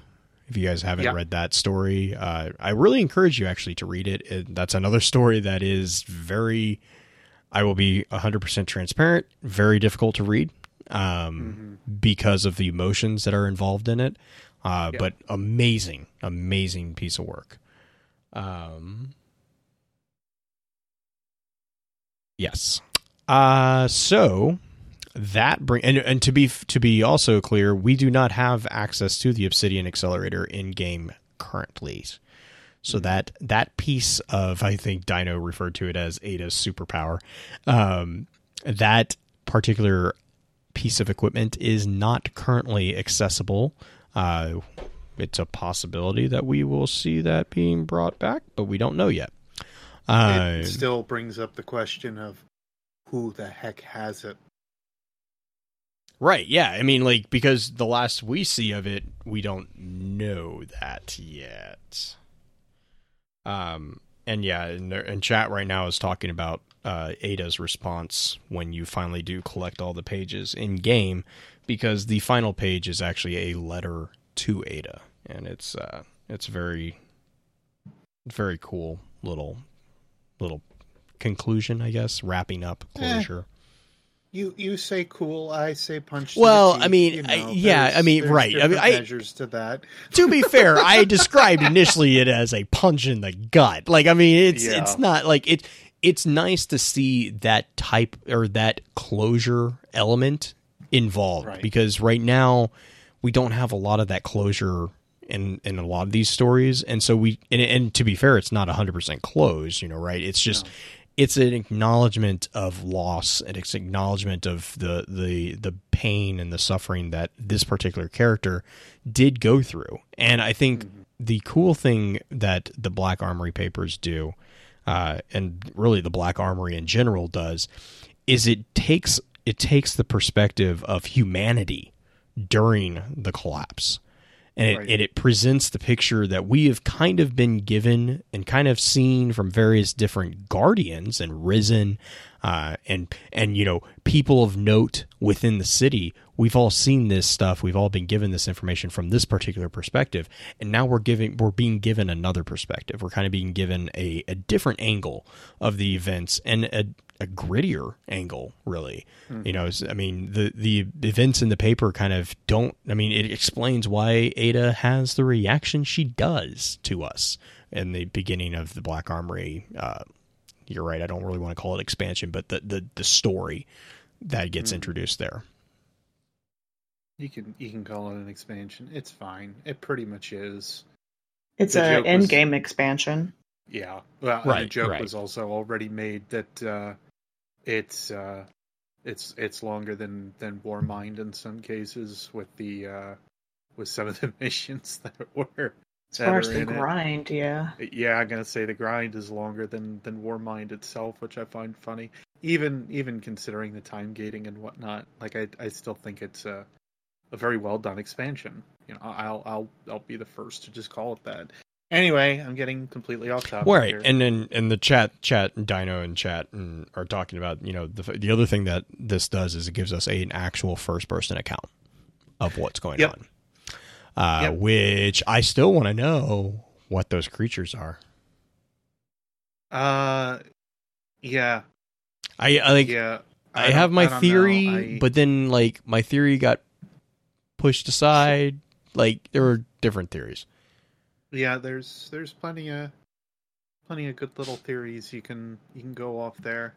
[SPEAKER 1] If you guys haven't
[SPEAKER 3] Yeah.
[SPEAKER 1] read that story, uh, I really encourage you actually to read it. it. That's another story that is very. I will be 100% transparent. Very difficult to read um, because of the emotions that are involved in it. Uh,
[SPEAKER 3] Yeah.
[SPEAKER 1] But amazing, amazing piece of work. Um, yes. Uh, so that bring and, and to be to be also clear, we do not have access to the Obsidian Accelerator in game currently. So that that piece of I think Dino referred to it as Ada's superpower. Um, that particular piece of equipment is not currently accessible. Uh, it's a possibility that we will see that being brought back, but we don't know yet. Uh,
[SPEAKER 3] it still brings up the question of who the heck has it.
[SPEAKER 1] Right. Yeah. I mean, like because the last we see of it, we don't know that yet. Um. And yeah, and, there- and chat right now is talking about uh, Ada's response when you finally do collect all the pages in game, because the final page is actually a letter to Ada, and it's uh, it's very, very cool little, little conclusion, I guess, wrapping up
[SPEAKER 3] Eh. You you say cool, I say punch.
[SPEAKER 1] Well,
[SPEAKER 3] the
[SPEAKER 1] I mean,
[SPEAKER 3] you
[SPEAKER 1] I-
[SPEAKER 3] know,
[SPEAKER 1] yeah, I mean, right. I mean, I-
[SPEAKER 3] measures to that.
[SPEAKER 1] to be fair, I described initially it as a punch in the gut. Like, I mean, it's
[SPEAKER 3] Yeah.
[SPEAKER 1] it's not like it. It's nice to see that type or that closure element involved
[SPEAKER 3] Right.
[SPEAKER 1] because right now we don't have a lot of that closure in in a lot of these stories, and so we and, and to be fair, it's not hundred percent closed. You know, right? It's just.
[SPEAKER 3] No.
[SPEAKER 1] It's an acknowledgement of loss, and it's acknowledgement of the, the the pain and the suffering that this particular character did go through. And I think the cool thing that the Black Armory papers do, uh, and really the Black Armory in general does, is it takes it takes the perspective of humanity during the collapse. And it,
[SPEAKER 3] Right.
[SPEAKER 1] and it presents the picture that we have kind of been given and kind of seen from various different guardians and risen uh, and and you know people of note within the city. We've all seen this stuff. We've all been given this information from this particular perspective, and now we're giving we're being given another perspective. We're kind of being given a, a different angle of the events and a, a grittier angle, really. You know, I mean, the the events in the paper kind of don't. I mean, it explains why Ada has the reaction she does to us in the beginning of the Black Armory. Uh, you're right. I don't really want to call it expansion, but the the, the story that gets introduced there.
[SPEAKER 3] You can you can call it an expansion. It's fine. It pretty much is.
[SPEAKER 2] It's
[SPEAKER 3] The
[SPEAKER 2] a
[SPEAKER 3] joke was-
[SPEAKER 2] end game expansion.
[SPEAKER 3] Yeah. Well, and the
[SPEAKER 1] Right,
[SPEAKER 3] joke
[SPEAKER 1] right.
[SPEAKER 3] was also already made that uh, it's uh, it's it's longer than than Warmind in some cases with the uh, with some of the missions that were.
[SPEAKER 2] As far as the
[SPEAKER 3] in it.
[SPEAKER 2] grind, yeah.
[SPEAKER 3] Yeah, I'm gonna say the grind is longer than than Warmind itself, which I find funny. Even even considering the time gating and whatnot, like I I still think it's a a very well done expansion. You know, I'll I'll I'll be the first to just call it that. Anyway, I'm getting completely off topic.
[SPEAKER 1] Right,
[SPEAKER 3] here.
[SPEAKER 1] and then and the chat, chat, Dino and chat and are talking about you know the the other thing that this does is it gives us a, an actual first person account of what's going
[SPEAKER 3] Yep.
[SPEAKER 1] on, uh,
[SPEAKER 3] Yep.
[SPEAKER 1] which I still want to know what those creatures are.
[SPEAKER 3] uh, yeah,
[SPEAKER 1] I, I like
[SPEAKER 3] yeah.
[SPEAKER 1] I,
[SPEAKER 3] don't-
[SPEAKER 1] have my
[SPEAKER 3] I
[SPEAKER 1] theory,
[SPEAKER 3] I-
[SPEAKER 1] but then like my theory got pushed aside. Like there were different theories.
[SPEAKER 3] Yeah, there's there's plenty of plenty of good little theories you can you can go off there.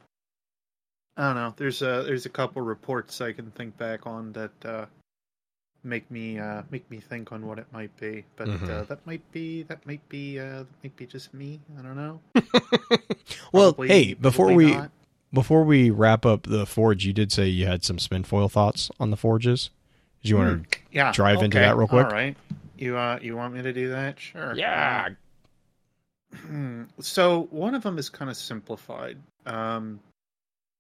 [SPEAKER 3] I don't know. There's a there's a couple reports I can think back on that uh, make me uh, make me think on what it might be, but uh,
[SPEAKER 1] Mhm.
[SPEAKER 3] that might be that might be uh, that might be just me. I don't know.
[SPEAKER 1] well,
[SPEAKER 3] Probably-
[SPEAKER 1] hey, before we
[SPEAKER 3] not.
[SPEAKER 1] before we wrap up the forge, you did say you had some spinfoil thoughts on the forges. Did you want to?
[SPEAKER 3] yeah
[SPEAKER 1] drive into that real quick?
[SPEAKER 3] All right. You uh you want me to do that? Sure.
[SPEAKER 1] Yeah.
[SPEAKER 3] Hmm. So one of them is kind of simplified. Um,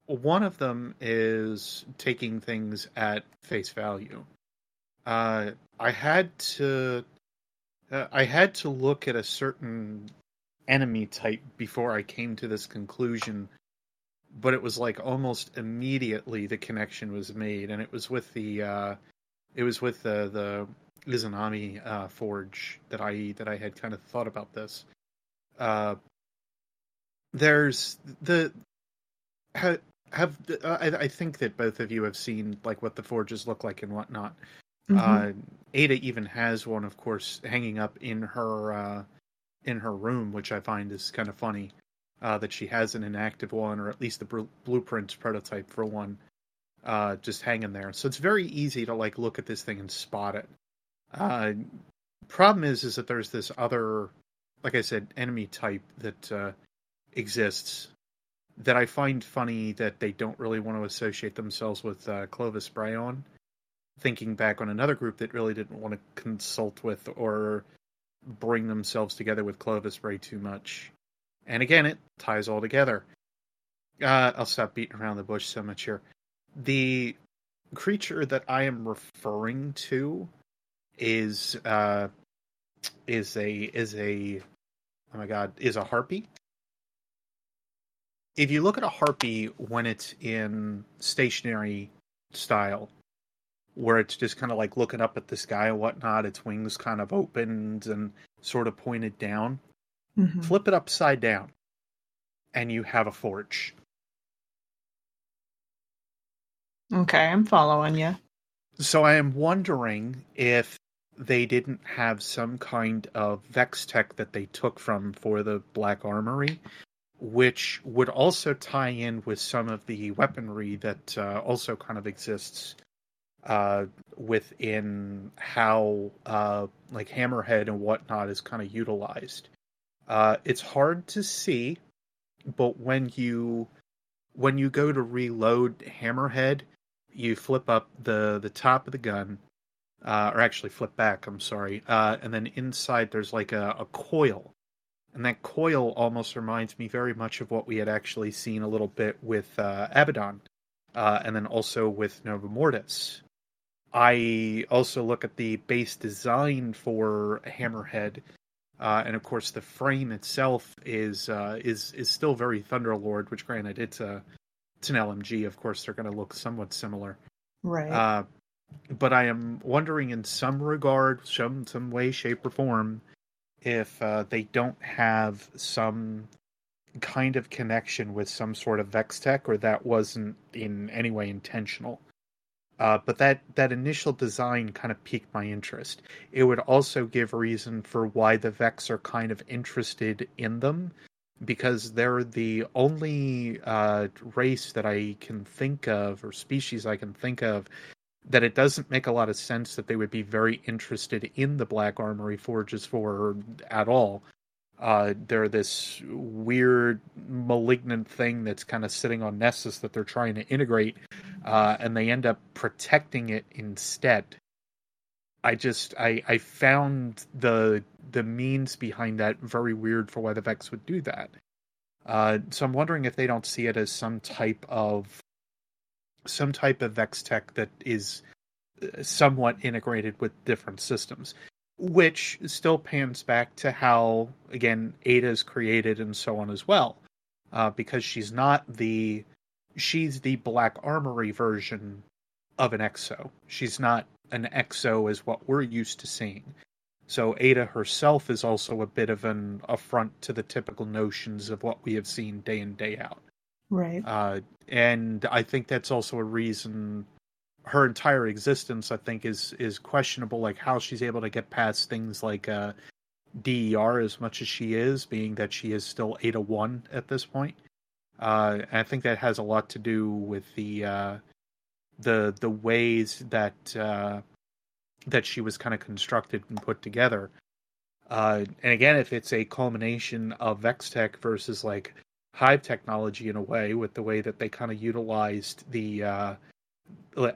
[SPEAKER 3] one of them is taking things at face value. Uh, I had to, uh, I had to look at a certain enemy type before I came to this conclusion, but it was like almost immediately the connection was made, and it was with the uh, it was with the the Izanami uh, forge that I that I had kind of thought about this. Uh, there's the have, have uh, I, I think that both of you have seen like what the forges look like and whatnot.
[SPEAKER 2] Mhm.
[SPEAKER 3] Uh, Ada even has one, of course, hanging up in her uh, in her room, which I find is kind of funny. Uh, that she has an inactive one, or at least the br- blueprint prototype for one, uh, just hanging there. So it's very easy to like look at this thing and spot it. Uh, problem is, is that there's this other, like I said, enemy type that uh, exists that I find funny that they don't really want to associate themselves with uh, Clovis Bryon. Thinking back on another group that really didn't want to consult with or bring themselves together with Clovis Bray too much. And again, it ties all together. Uh, I'll stop beating around the bush so much here. The creature that I am referring to is uh, is a is a oh my god is a harpy. If you look at a harpy when it's in stationary style, where it's just kind of like looking up at the sky and whatnot, its wings kind of opened and sort of pointed down.
[SPEAKER 2] Mhm.
[SPEAKER 3] Flip it upside down, and you have a forge.
[SPEAKER 2] Okay, I'm following you.
[SPEAKER 3] So I am wondering if they didn't have some kind of Vex tech that they took from for the Black Armory, which would also tie in with some of the weaponry that uh, also kind of exists uh, within how uh, like Hammerhead and whatnot is kind of utilized. Uh, it's hard to see, but when you when you go to reload Hammerhead, you flip up the the top of the gun, uh, or actually flip back. I'm sorry, uh, and then inside there's like a, a coil, and that coil almost reminds me very much of what we had actually seen a little bit with uh, Abaddon, uh, and then also with Nova Mortis. I also look at the base design for Hammerhead, uh, and of course the frame itself is uh, is is still very Thunderlord, which granted it's a it's an LMG. Of course, they're going to look somewhat similar.
[SPEAKER 2] Right.
[SPEAKER 3] But I am wondering, in some regard, some some way, shape, or form, if uh, they don't have some kind of connection with some sort of Vex tech, or that wasn't in any way intentional. Uh, but that that initial design kind of piqued my interest. It would also give reason for why the Vex are kind of interested in them, because they're the only uh, race that I can think of, or species I can think of, that it doesn't make a lot of sense that they would be very interested in the Black Armory forges for at all. Uh, they're this weird malignant thing that's kind of sitting on Nessus that they're trying to integrate, uh, and they end up protecting it instead. I just I I found the the means behind that very weird for why the Vex would do that. Uh, so I'm wondering if they don't see it as some type of some type of Vex tech that is uh, somewhat integrated with different systems, which still pans back to how again Ada is created and so on as well, uh, because she's not the she's the Black Armory version of an Exo. She's not an Exo as what we're used to seeing. So Ada herself is also a bit of an affront to the typical notions of what we have seen day in day out.
[SPEAKER 2] Right.
[SPEAKER 3] Uh, and I think that's also a reason her entire existence, I think, is is questionable. Like how she's able to get past things like uh, DER as much as she is, being that she is still eight Ada one at this point. Uh, and I think that has a lot to do with the uh, the the ways that uh, that she was kind of constructed and put together. Uh, and again, if it's a culmination of Vextech versus like Hive technology in a way, with the way that they kind of utilized the uh,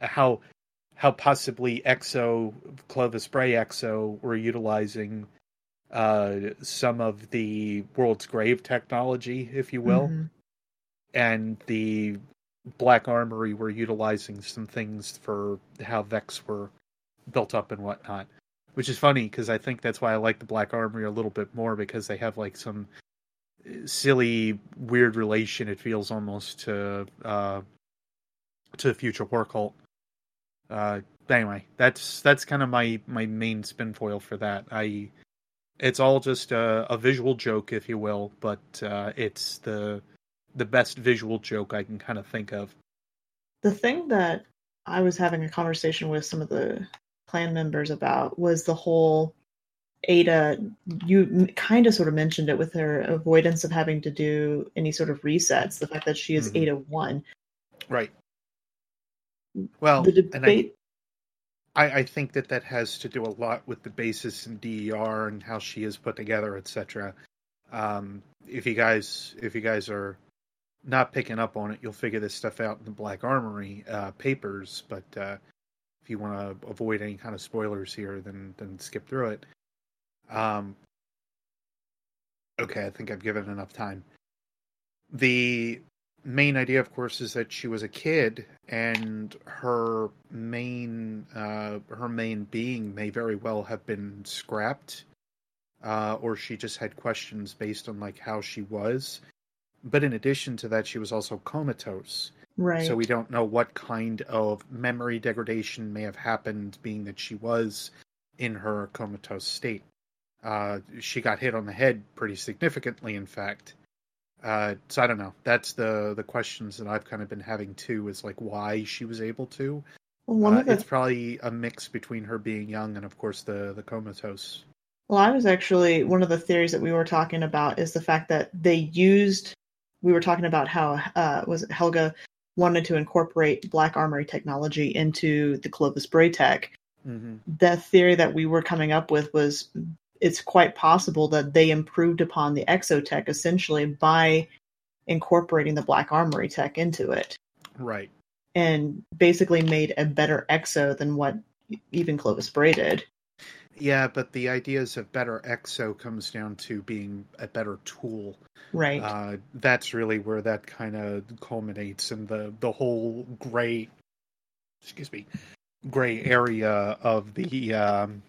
[SPEAKER 3] how how possibly Exo Clovis Bray Exo were utilizing uh, some of the world's grave technology, if you will,
[SPEAKER 2] Mhm.
[SPEAKER 3] and the Black Armory were utilizing some things for how Vex were built up and whatnot. Which is funny because I think that's why I like the Black Armory a little bit more because they have like some silly, weird relation it feels almost to uh, to future war cult. Uh, anyway, that's that's kind of my my main spin foil for that. I it's all just a, a visual joke, if you will, but uh, it's the the best visual joke I can kind of think of.
[SPEAKER 2] The thing that I was having a conversation with some of the clan members about was the whole Ada. You kind of sort of mentioned it with her avoidance of having to do any sort of resets. The fact that she is
[SPEAKER 3] Mhm.
[SPEAKER 2] Ada one.
[SPEAKER 3] Right. Well,
[SPEAKER 2] the
[SPEAKER 3] and I,
[SPEAKER 2] debate.
[SPEAKER 3] I, I think that that has to do a lot with the basis in DER and how she is put together, etc. Um, if you guys, if you guys are not picking up on it, you'll figure this stuff out in the Black Armory uh, papers. But uh, if you want to avoid any kind of spoilers here, then then skip through it. Um, okay, I think I've given enough time. The main idea, of course, is that she was a kid, and her main uh, her main being may very well have been scrapped, uh, or she just had questions based on like how she was. But in addition to that, she was also comatose,
[SPEAKER 2] Right.
[SPEAKER 3] so we don't know what kind of memory degradation may have happened, being that she was in her comatose state. Uh, she got hit on the head pretty significantly, in fact. Uh, so I don't know. That's the the questions that I've kind of been having too. Is like why she was able to.
[SPEAKER 2] well, one
[SPEAKER 3] Uh,
[SPEAKER 2] of the
[SPEAKER 3] It's probably a mix between her being young and, of course, the the comatose.
[SPEAKER 2] Well, I was actually one of the theories that we were talking about is the fact that they used. We were talking about how uh, was it Helga wanted to incorporate Black Armory technology into the Clovis Bray tech.
[SPEAKER 3] hmm
[SPEAKER 2] The theory that we were coming up with was it's quite possible that they improved upon the Exotech essentially by incorporating the Black Armory tech into it
[SPEAKER 3] Right.
[SPEAKER 2] and basically made a better Exo than what even Clovis Bray did.
[SPEAKER 3] Yeah, but the ideas of better exo comes down to being a better tool.
[SPEAKER 2] Right.
[SPEAKER 3] Uh, that's really where that kind of culminates in the the whole gray, excuse me, gray area of the um,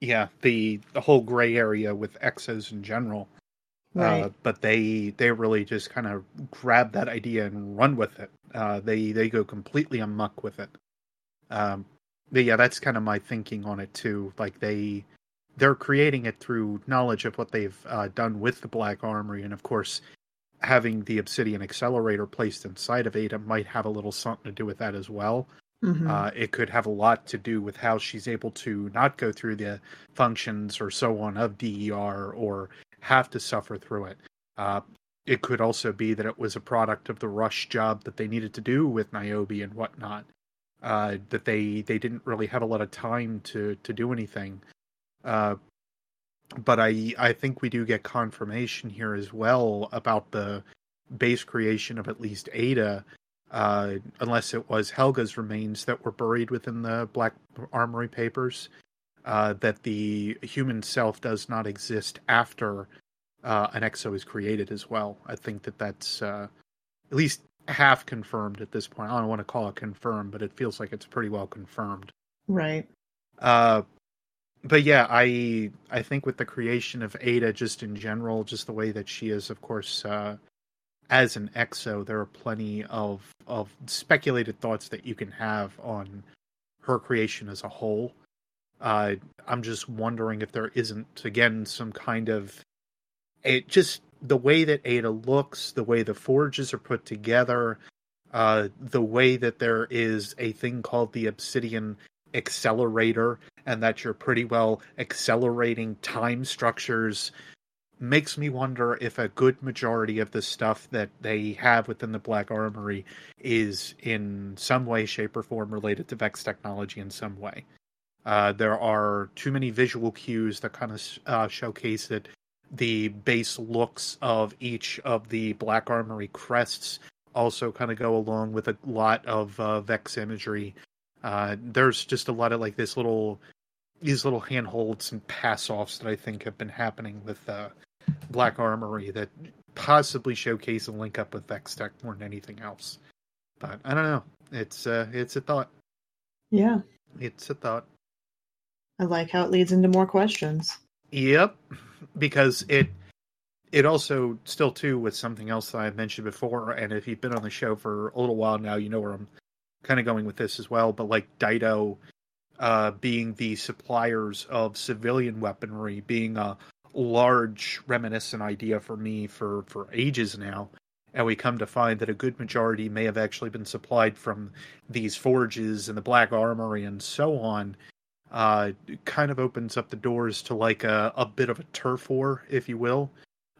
[SPEAKER 3] yeah the the whole gray area with exos in general.
[SPEAKER 2] right.
[SPEAKER 3] Uh, but they they really just kind of grab that idea and run with it. Uh, they they go completely amuck with it. Um, but yeah, that's kind of my thinking on it too. Like they they're creating it through knowledge of what they've uh, done with the Black Armory, and of course, having the Obsidian Accelerator placed inside of Ada might have a little something to do with that as well.
[SPEAKER 2] Mhm.
[SPEAKER 3] Uh, it could have a lot to do with how she's able to not go through the functions or so on of DER or have to suffer through it. Uh, it could also be that it was a product of the rush job that they needed to do with Niobe and whatnot. Uh, that they they didn't really have a lot of time to to do anything. Uh, but I I think we do get confirmation here as well about the base creation of at least Ada uh, unless it was Helga's remains that were buried within the Black Armory papers, uh, that the human self does not exist after uh, an exo is created as well. I think that that's uh, at least half confirmed at this point. I don't want to call it confirmed, but it feels like it's pretty well confirmed.
[SPEAKER 2] Right.
[SPEAKER 3] Uh, but yeah, I I think with the creation of Ada, just in general, just the way that she is, of course, uh, as an exo, there are plenty of of speculated thoughts that you can have on her creation as a whole. Uh, I'm just wondering if there isn't again some kind of it just the way that Ada looks, the way the forges are put together, uh, the way that there is a thing called the Obsidian accelerator, and that you're pretty well accelerating time structures makes me wonder if a good majority of the stuff that they have within the Black Armory is in some way, shape, or form related to Vex technology in some way. Uh, there are too many visual cues that kind of uh, showcase that the base looks of each of the Black Armory crests also kind of go along with a lot of uh, Vex imagery. Uh, there's just a lot of like this little, these little handholds and pass offs that I think have been happening with uh, Black Armory that possibly showcase a link up with Vex Tech more than anything else. But I don't know. It's uh, it's a thought.
[SPEAKER 2] Yeah.
[SPEAKER 3] It's a thought.
[SPEAKER 2] I like how it leads into more questions.
[SPEAKER 3] Yep, because it it also still too with something else that I mentioned before, and if you've been on the show for a little while now, you know where I'm kind of going with this as well. But like Daito, uh, being the suppliers of civilian weaponry, being a large reminiscent idea for me for for ages now, and we come to find that a good majority may have actually been supplied from these forges and the Black Armory and so on. Uh, kind of opens up the doors to like a, a bit of a turf war, if you will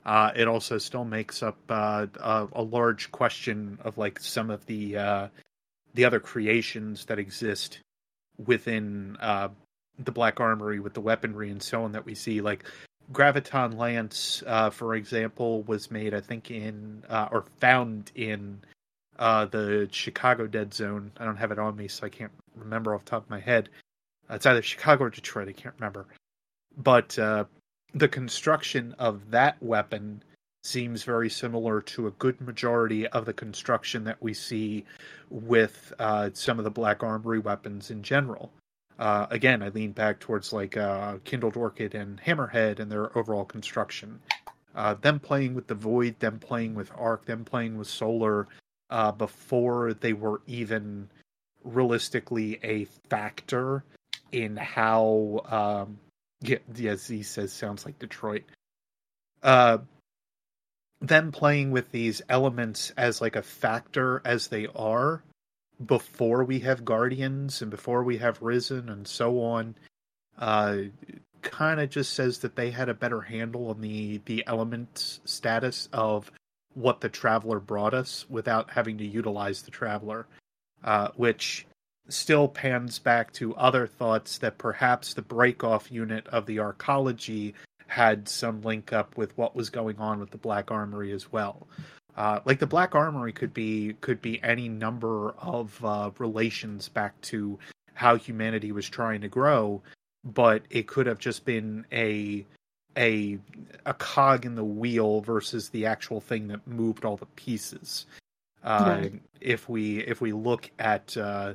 [SPEAKER 3] uh, it also still makes up uh, a, a, large question of like some of the uh, the other creations that exist within uh, the Black Armory with the weaponry and so on that we see. Like Graviton Lance, uh, for example, was made I think in uh, or found in the Chicago Dead Zone. I don't have it on me, so I can't remember off the top of my head. It's either Chicago or Detroit. I can't remember. But the construction of that weapon seems very similar to a good majority of the construction that we see with uh, some of the Black Armory weapons in general. Uh, again, I lean back towards like uh, Kindled Orchid and Hammerhead and their overall construction. Uh, them playing with the Void, them playing with Arc, them playing with Solar uh, before they were even realistically a factor in how um, yeah, yes, he says sounds like Detroit. Uh, them playing with these elements as like a factor as they are before we have Guardians and before we have Risen and so on, uh, kind of just says that they had a better handle on the the element status of what the Traveler brought us without having to utilize the Traveler, uh, which still pans back to other thoughts that perhaps the breakoff unit of the arcology had some link up with what was going on with the Black Armory as well. Uh, like the Black Armory could be could be any number of uh, relations back to how humanity was trying to grow, but it could have just been a a a cog in the wheel versus the actual thing that moved all the pieces. Uh, If we if we look at uh,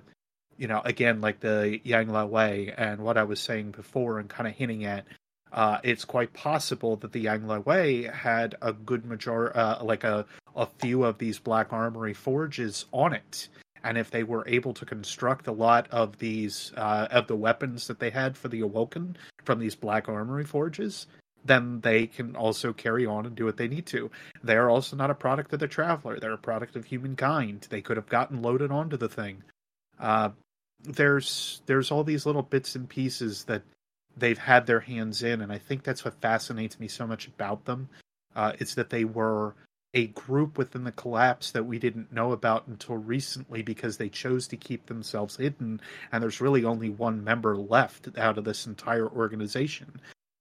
[SPEAKER 3] you know, again, like the Yang Liwei and what I was saying before and kind of hinting at, uh, it's quite possible that the Yang Wei had a good major, uh, like a, a few of these Black Armory forges on it. And if they were able to construct a lot of these, uh, of the weapons that they had for the Awoken from these Black Armory forges, then they can also carry on and do what they need to. They're also not a product of the Traveler. They're a product of humankind. They could have gotten loaded onto the thing. Uh, there's there's all these little bits and pieces that they've had their hands in, and I think that's what fascinates me so much about them. Uh, it's that they were a group within the collapse that we didn't know about until recently because they chose to keep themselves hidden, and there's really only one member left out of this entire organization.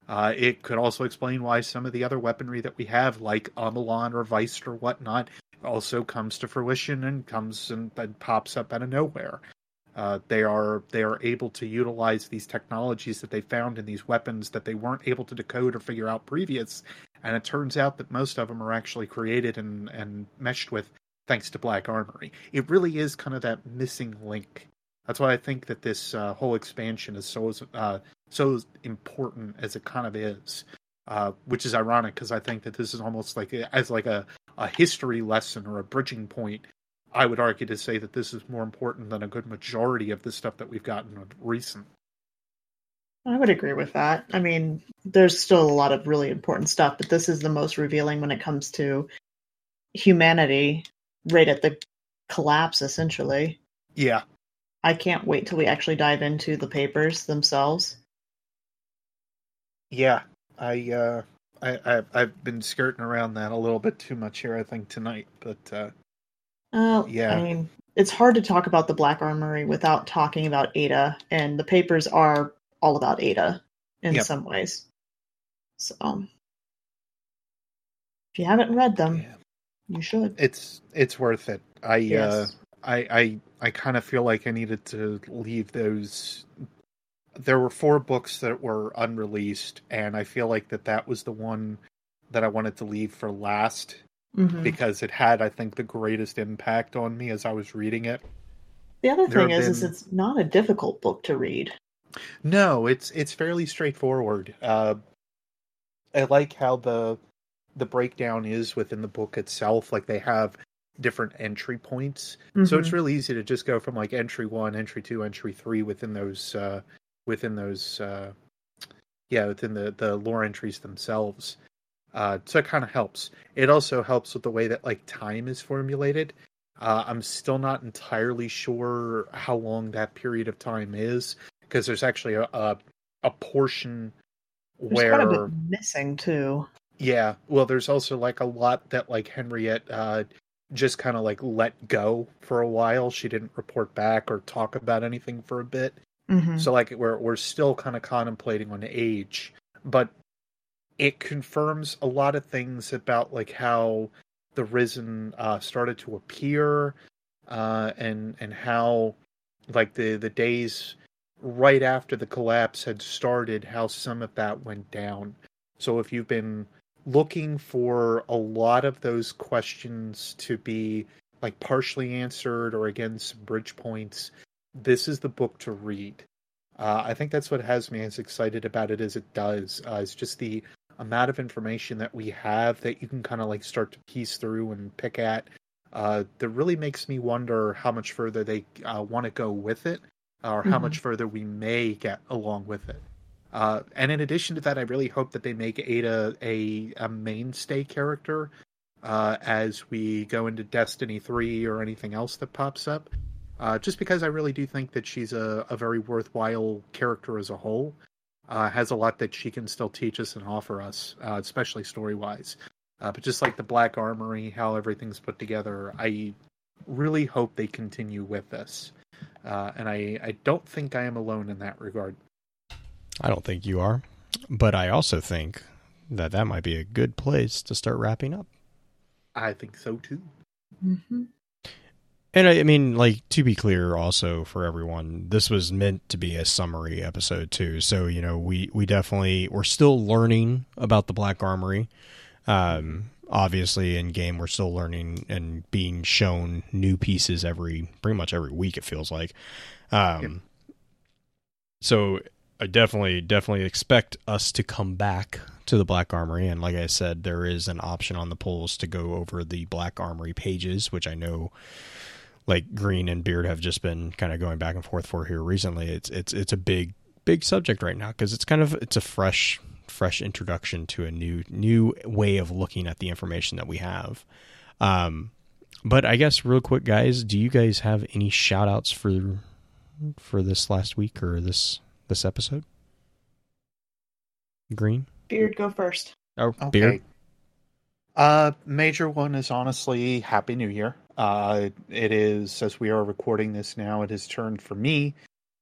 [SPEAKER 3] Uh, it could also explain why some of the other weaponry that we have, like Amalon or Vice or whatnot, also comes to fruition and comes and, and pops up out of nowhere. Uh, they are they are able to utilize these technologies that they found in these weapons that they weren't able to decode or figure out previous, and it turns out that most of them are actually created and and meshed with thanks to Black Armory. It really is kind of that missing link. That's why I think that this uh, whole expansion is so uh, so important as it kind of is, uh, which is ironic because I think that this is almost like as like a a history lesson or a bridging point I would argue to say that this is more important than a good majority of the stuff that we've gotten recent.
[SPEAKER 2] I would agree with that. I mean, there's still a lot of really important stuff, but this is the most revealing when it comes to humanity right at the collapse, essentially.
[SPEAKER 3] Yeah.
[SPEAKER 2] I can't wait till we actually dive into the papers themselves.
[SPEAKER 3] Yeah, I uh, I, I I've been skirting around that a little bit too much here. I think tonight, but uh,
[SPEAKER 2] uh, yeah. I mean, it's hard to talk about the Black Armory without talking about Ada, and the papers are all about Ada in yep. some ways. So, if you haven't read them, yeah. you should.
[SPEAKER 3] It's it's worth it. I uh, yes. uh, I I I kind of feel like I needed to leave those. There were four books that were unreleased, and I feel like that that was the one that I wanted to leave for last mm-hmm. because it had, I think, the greatest impact on me as I was reading it.
[SPEAKER 2] The other thing is, been... is it's not a difficult book to read.
[SPEAKER 3] No, it's it's fairly straightforward. Uh, I like how the the breakdown is within the book itself. Like they have different entry points, mm-hmm. so it's
[SPEAKER 2] Mm-hmm.
[SPEAKER 3] really easy to just go from like entry one, entry two, entry three within those uh, within those uh, yeah within the the lore entries themselves. Uh, so it kind of helps. It also helps with the way that like time is formulated. Uh, I'm still not entirely sure how long that period of time is because there's actually a, a a portion
[SPEAKER 2] There's
[SPEAKER 3] where
[SPEAKER 2] quite a bit missing too.
[SPEAKER 3] yeah, well, there's also like a lot that like Henriette uh, just kind of like let go for a while. She didn't report back or talk about anything for a bit.
[SPEAKER 2] Mhm.
[SPEAKER 3] So like we're we're still kind of contemplating on age, but it confirms a lot of things about like how the risen uh, started to appear, uh, and and how like the the days right after the collapse had started, how some of that went down. So if you've been looking for a lot of those questions to be like partially answered or again some bridge points, this is the book to read. Uh, I think that's what has me as excited about it as it does. Uh, it's just the amount of information that we have that you can kind of like start to piece through and pick at. Uh, that really makes me wonder how much further they uh, want to go with it, or how
[SPEAKER 2] Mhm.
[SPEAKER 3] much further we may get along with it. Uh, and in addition to that, I really hope that they make Ada a, a mainstay character uh, as we go into Destiny 3 or anything else that pops up. Uh, just because I really do think that she's a, a very worthwhile character as a whole. Uh, has a lot that she can still teach us and offer us, uh, especially story wise. Uh, but just like the Black Armory, how everything's put together, I really hope they continue with this. Uh, and I, I don't think I am alone in that regard.
[SPEAKER 1] I don't think you are, but I also think that that might be a good place to start wrapping up.
[SPEAKER 3] I think so too.
[SPEAKER 2] Mhm.
[SPEAKER 1] And I, I mean, like to be clear, also for everyone, this was meant to be a summary episode too. So you know, we we definitely we're still learning about the Black Armory. Um, obviously, in game, we're still learning and being shown new pieces every pretty much every week. It feels like. Um,
[SPEAKER 3] Yep.
[SPEAKER 1] so I definitely definitely expect us to come back to the Black Armory, and like I said, there is an option on the polls to go over the Black Armory pages, which I know like Green and Beard have just been kind of going back and forth for here recently. It's it's it's a big big subject right now because it's kind of it's a fresh fresh introduction to a new new way of looking at the information that we have. Um, but I guess real quick, guys, do you guys have any shout outs for for this last week or this this episode? Green
[SPEAKER 2] Beard, go first.
[SPEAKER 1] or
[SPEAKER 3] Okay.
[SPEAKER 1] Beard?
[SPEAKER 3] Uh, major one is honestly Happy New Year. Uh, it is as we are recording this now. It has turned for me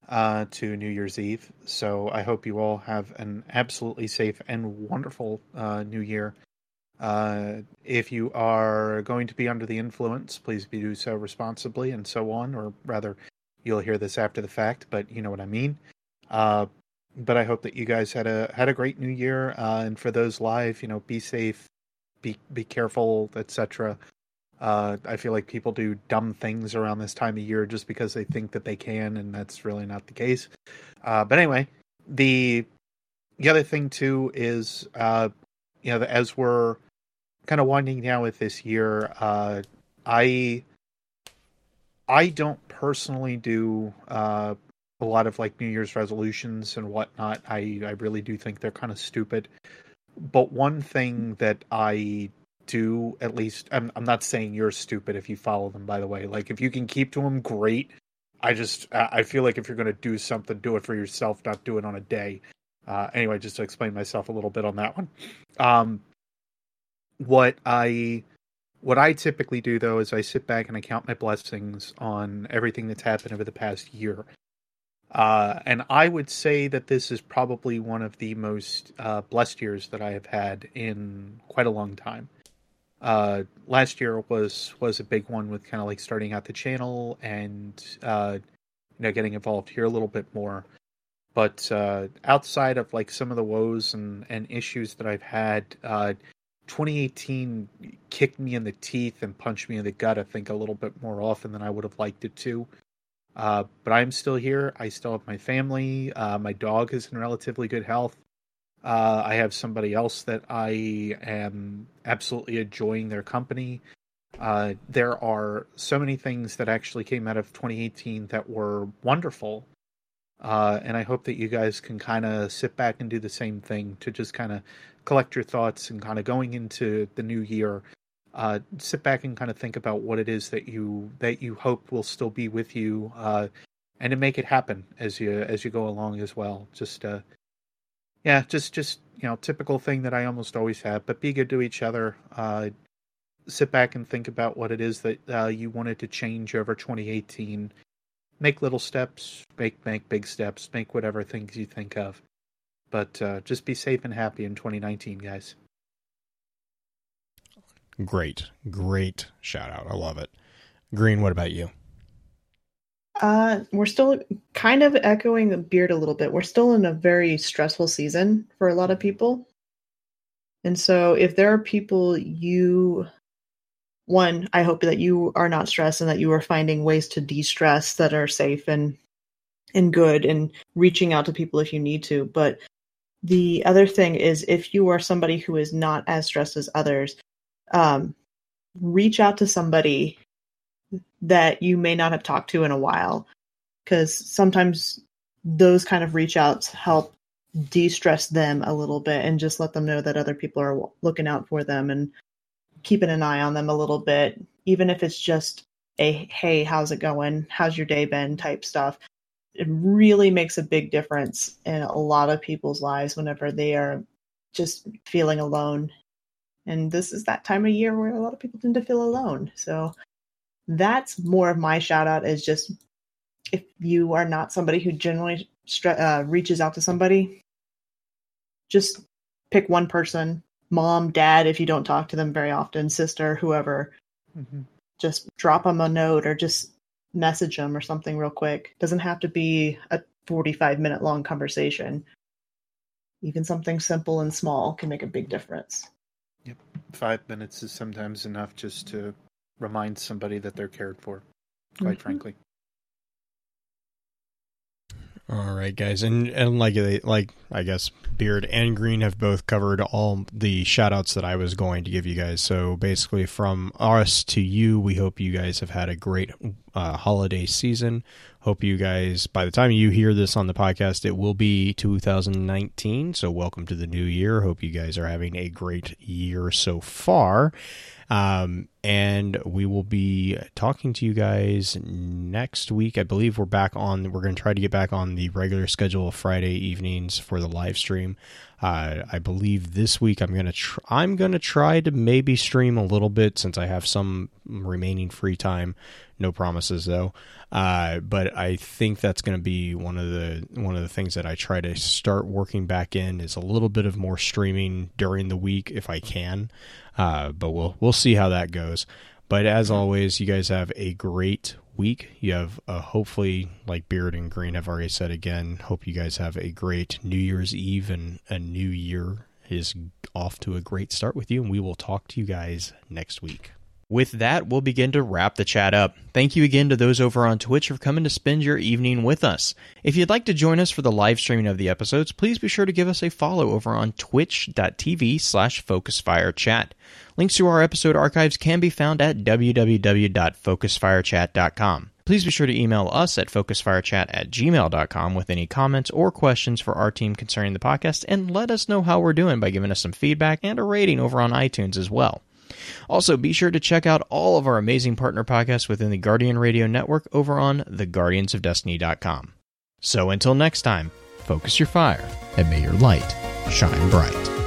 [SPEAKER 3] uh, to New Year's Eve. So I hope you all have an absolutely safe and wonderful uh, New Year. Uh, if you are going to be under the influence, please do so responsibly and so on, or rather, you'll hear this after the fact, but you know what I mean. Uh, but I hope that you guys had a had a great New Year, uh, and for those live, you know, be safe, be be careful, etc. Uh, I feel like people do dumb things around this time of year just because they think that they can, and that's really not the case. Uh, but anyway, the the other thing too is, uh, you know, as we're kind of winding down with this year, uh, I I don't personally do uh, a lot of like New Year's resolutions and whatnot. I I really do think they're kind of stupid. But one thing that I do at least I'm I'm not saying you're stupid if you follow them by the way. Like if you can keep to them great. I just I feel like if you're going to do something do it for yourself, not do it on a day. Uh anyway, just to explain myself a little bit on that one. Um what I what I typically do though is I sit back and I count my blessings on everything that's happened over the past year. Uh, and I would say that this is probably one of the most uh, blessed years that I have had in quite a long time. Uh, last year was was a big one with kind of like starting out the channel and uh, you know getting involved here a little bit more. But uh, outside of like some of the woes and, and issues that I've had, uh, 2018 kicked me in the teeth and punched me in the gut. I think a little bit more often than I would have liked it to. Uh, but I'm still here. I still have my family. Uh, my dog is in relatively good health. Uh, I have somebody else that I am absolutely enjoying their company. Uh, there are so many things that actually came out of 2018 that were wonderful. Uh, and I hope that you guys can kind of sit back and do the same thing to just kind of collect your thoughts and kind of going into the new year. Uh, sit back and kind of think about what it is that you that you hope will still be with you, uh, and to make it happen as you as you go along as well. Just uh, yeah, just just you know, typical thing that I almost always have. But be good to each other. Uh, sit back and think about what it is that uh, you wanted to change over 2018. Make little steps, make make big steps, make whatever things you think of. But uh, just be safe and happy in 2019, guys.
[SPEAKER 1] Great, great shout out. I love it. Green, what about you?
[SPEAKER 2] Uh, we're still kind of echoing the beard a little bit. We're still in a very stressful season for a lot of people. And so if there are people you one, I hope that you are not stressed and that you are finding ways to de-stress that are safe and and good and reaching out to people if you need to. But the other thing is if you are somebody who is not as stressed as others, um, reach out to somebody that you may not have talked to in a while. Because sometimes those kind of reach outs help de-stress them a little bit and just let them know that other people are looking out for them and keeping an eye on them a little bit even if it's just a hey how's it going? How's your day been? type stuff. It really makes a big difference in a lot of people's lives whenever they are just feeling alone. And this is that time of year where a lot of people tend to feel alone. So that's more of my shout out is just if you are not somebody who generally uh, reaches out to somebody just pick one person mom dad if you don't talk to them very often sister whoever. Mm-hmm. just drop them a note or just message them or something real quick. Doesn't have to be a 45 minute long conversation. Even something simple and small can make a big difference.
[SPEAKER 3] Yep. Five minutes is sometimes enough just to remind somebody that they're cared for, quite mm-hmm. frankly.
[SPEAKER 1] All right, guys, and and like like I guess Beard and Green have both covered all the shout outs that I was going to give you guys. So basically, from us to you, we hope you guys have had a great uh, holiday season. Hope you guys, by the time you hear this on the podcast, it will be 2019. So welcome to the new year. Hope you guys are having a great year so far. Um, and we will be talking to you guys next week. I believe we're back on. We're going to try to get back on the regular schedule of Friday evenings for the live stream. Uh, I believe this week I'm gonna tr- I'm gonna try to maybe stream a little bit since I have some remaining free time. No promises though. Uh, but I think that's to be one of the one of the things that I try to start working back in is a little bit of more streaming during the week if I can. Uh, but we'll we'll see how that goes. But as always, you guys have a great week. You have uh, hopefully, like Beard and Green have already said again, hope you guys have a great New Year's Eve and a new year is off to a great start with you. And we will talk to you guys next week. With that, we'll begin to wrap the chat up. Thank you again to those over on Twitch for coming to spend your evening with us. If you'd like to join us for the live streaming of the episodes, please be sure to give us a follow over on twitch.tv slash focusfirechat. Links to our episode archives can be found at www.focusfirechat.com. Please be sure to email us at focusfirechat at gmail.com with any comments or questions for our team concerning the podcast, and let us know how we're doing by giving us some feedback and a rating over on iTunes as well. Also, be sure to check out all of our amazing partner podcasts within the Guardian Radio Network over on theguardiansofdestiny.com. So until next time, focus your fire and may your light shine bright.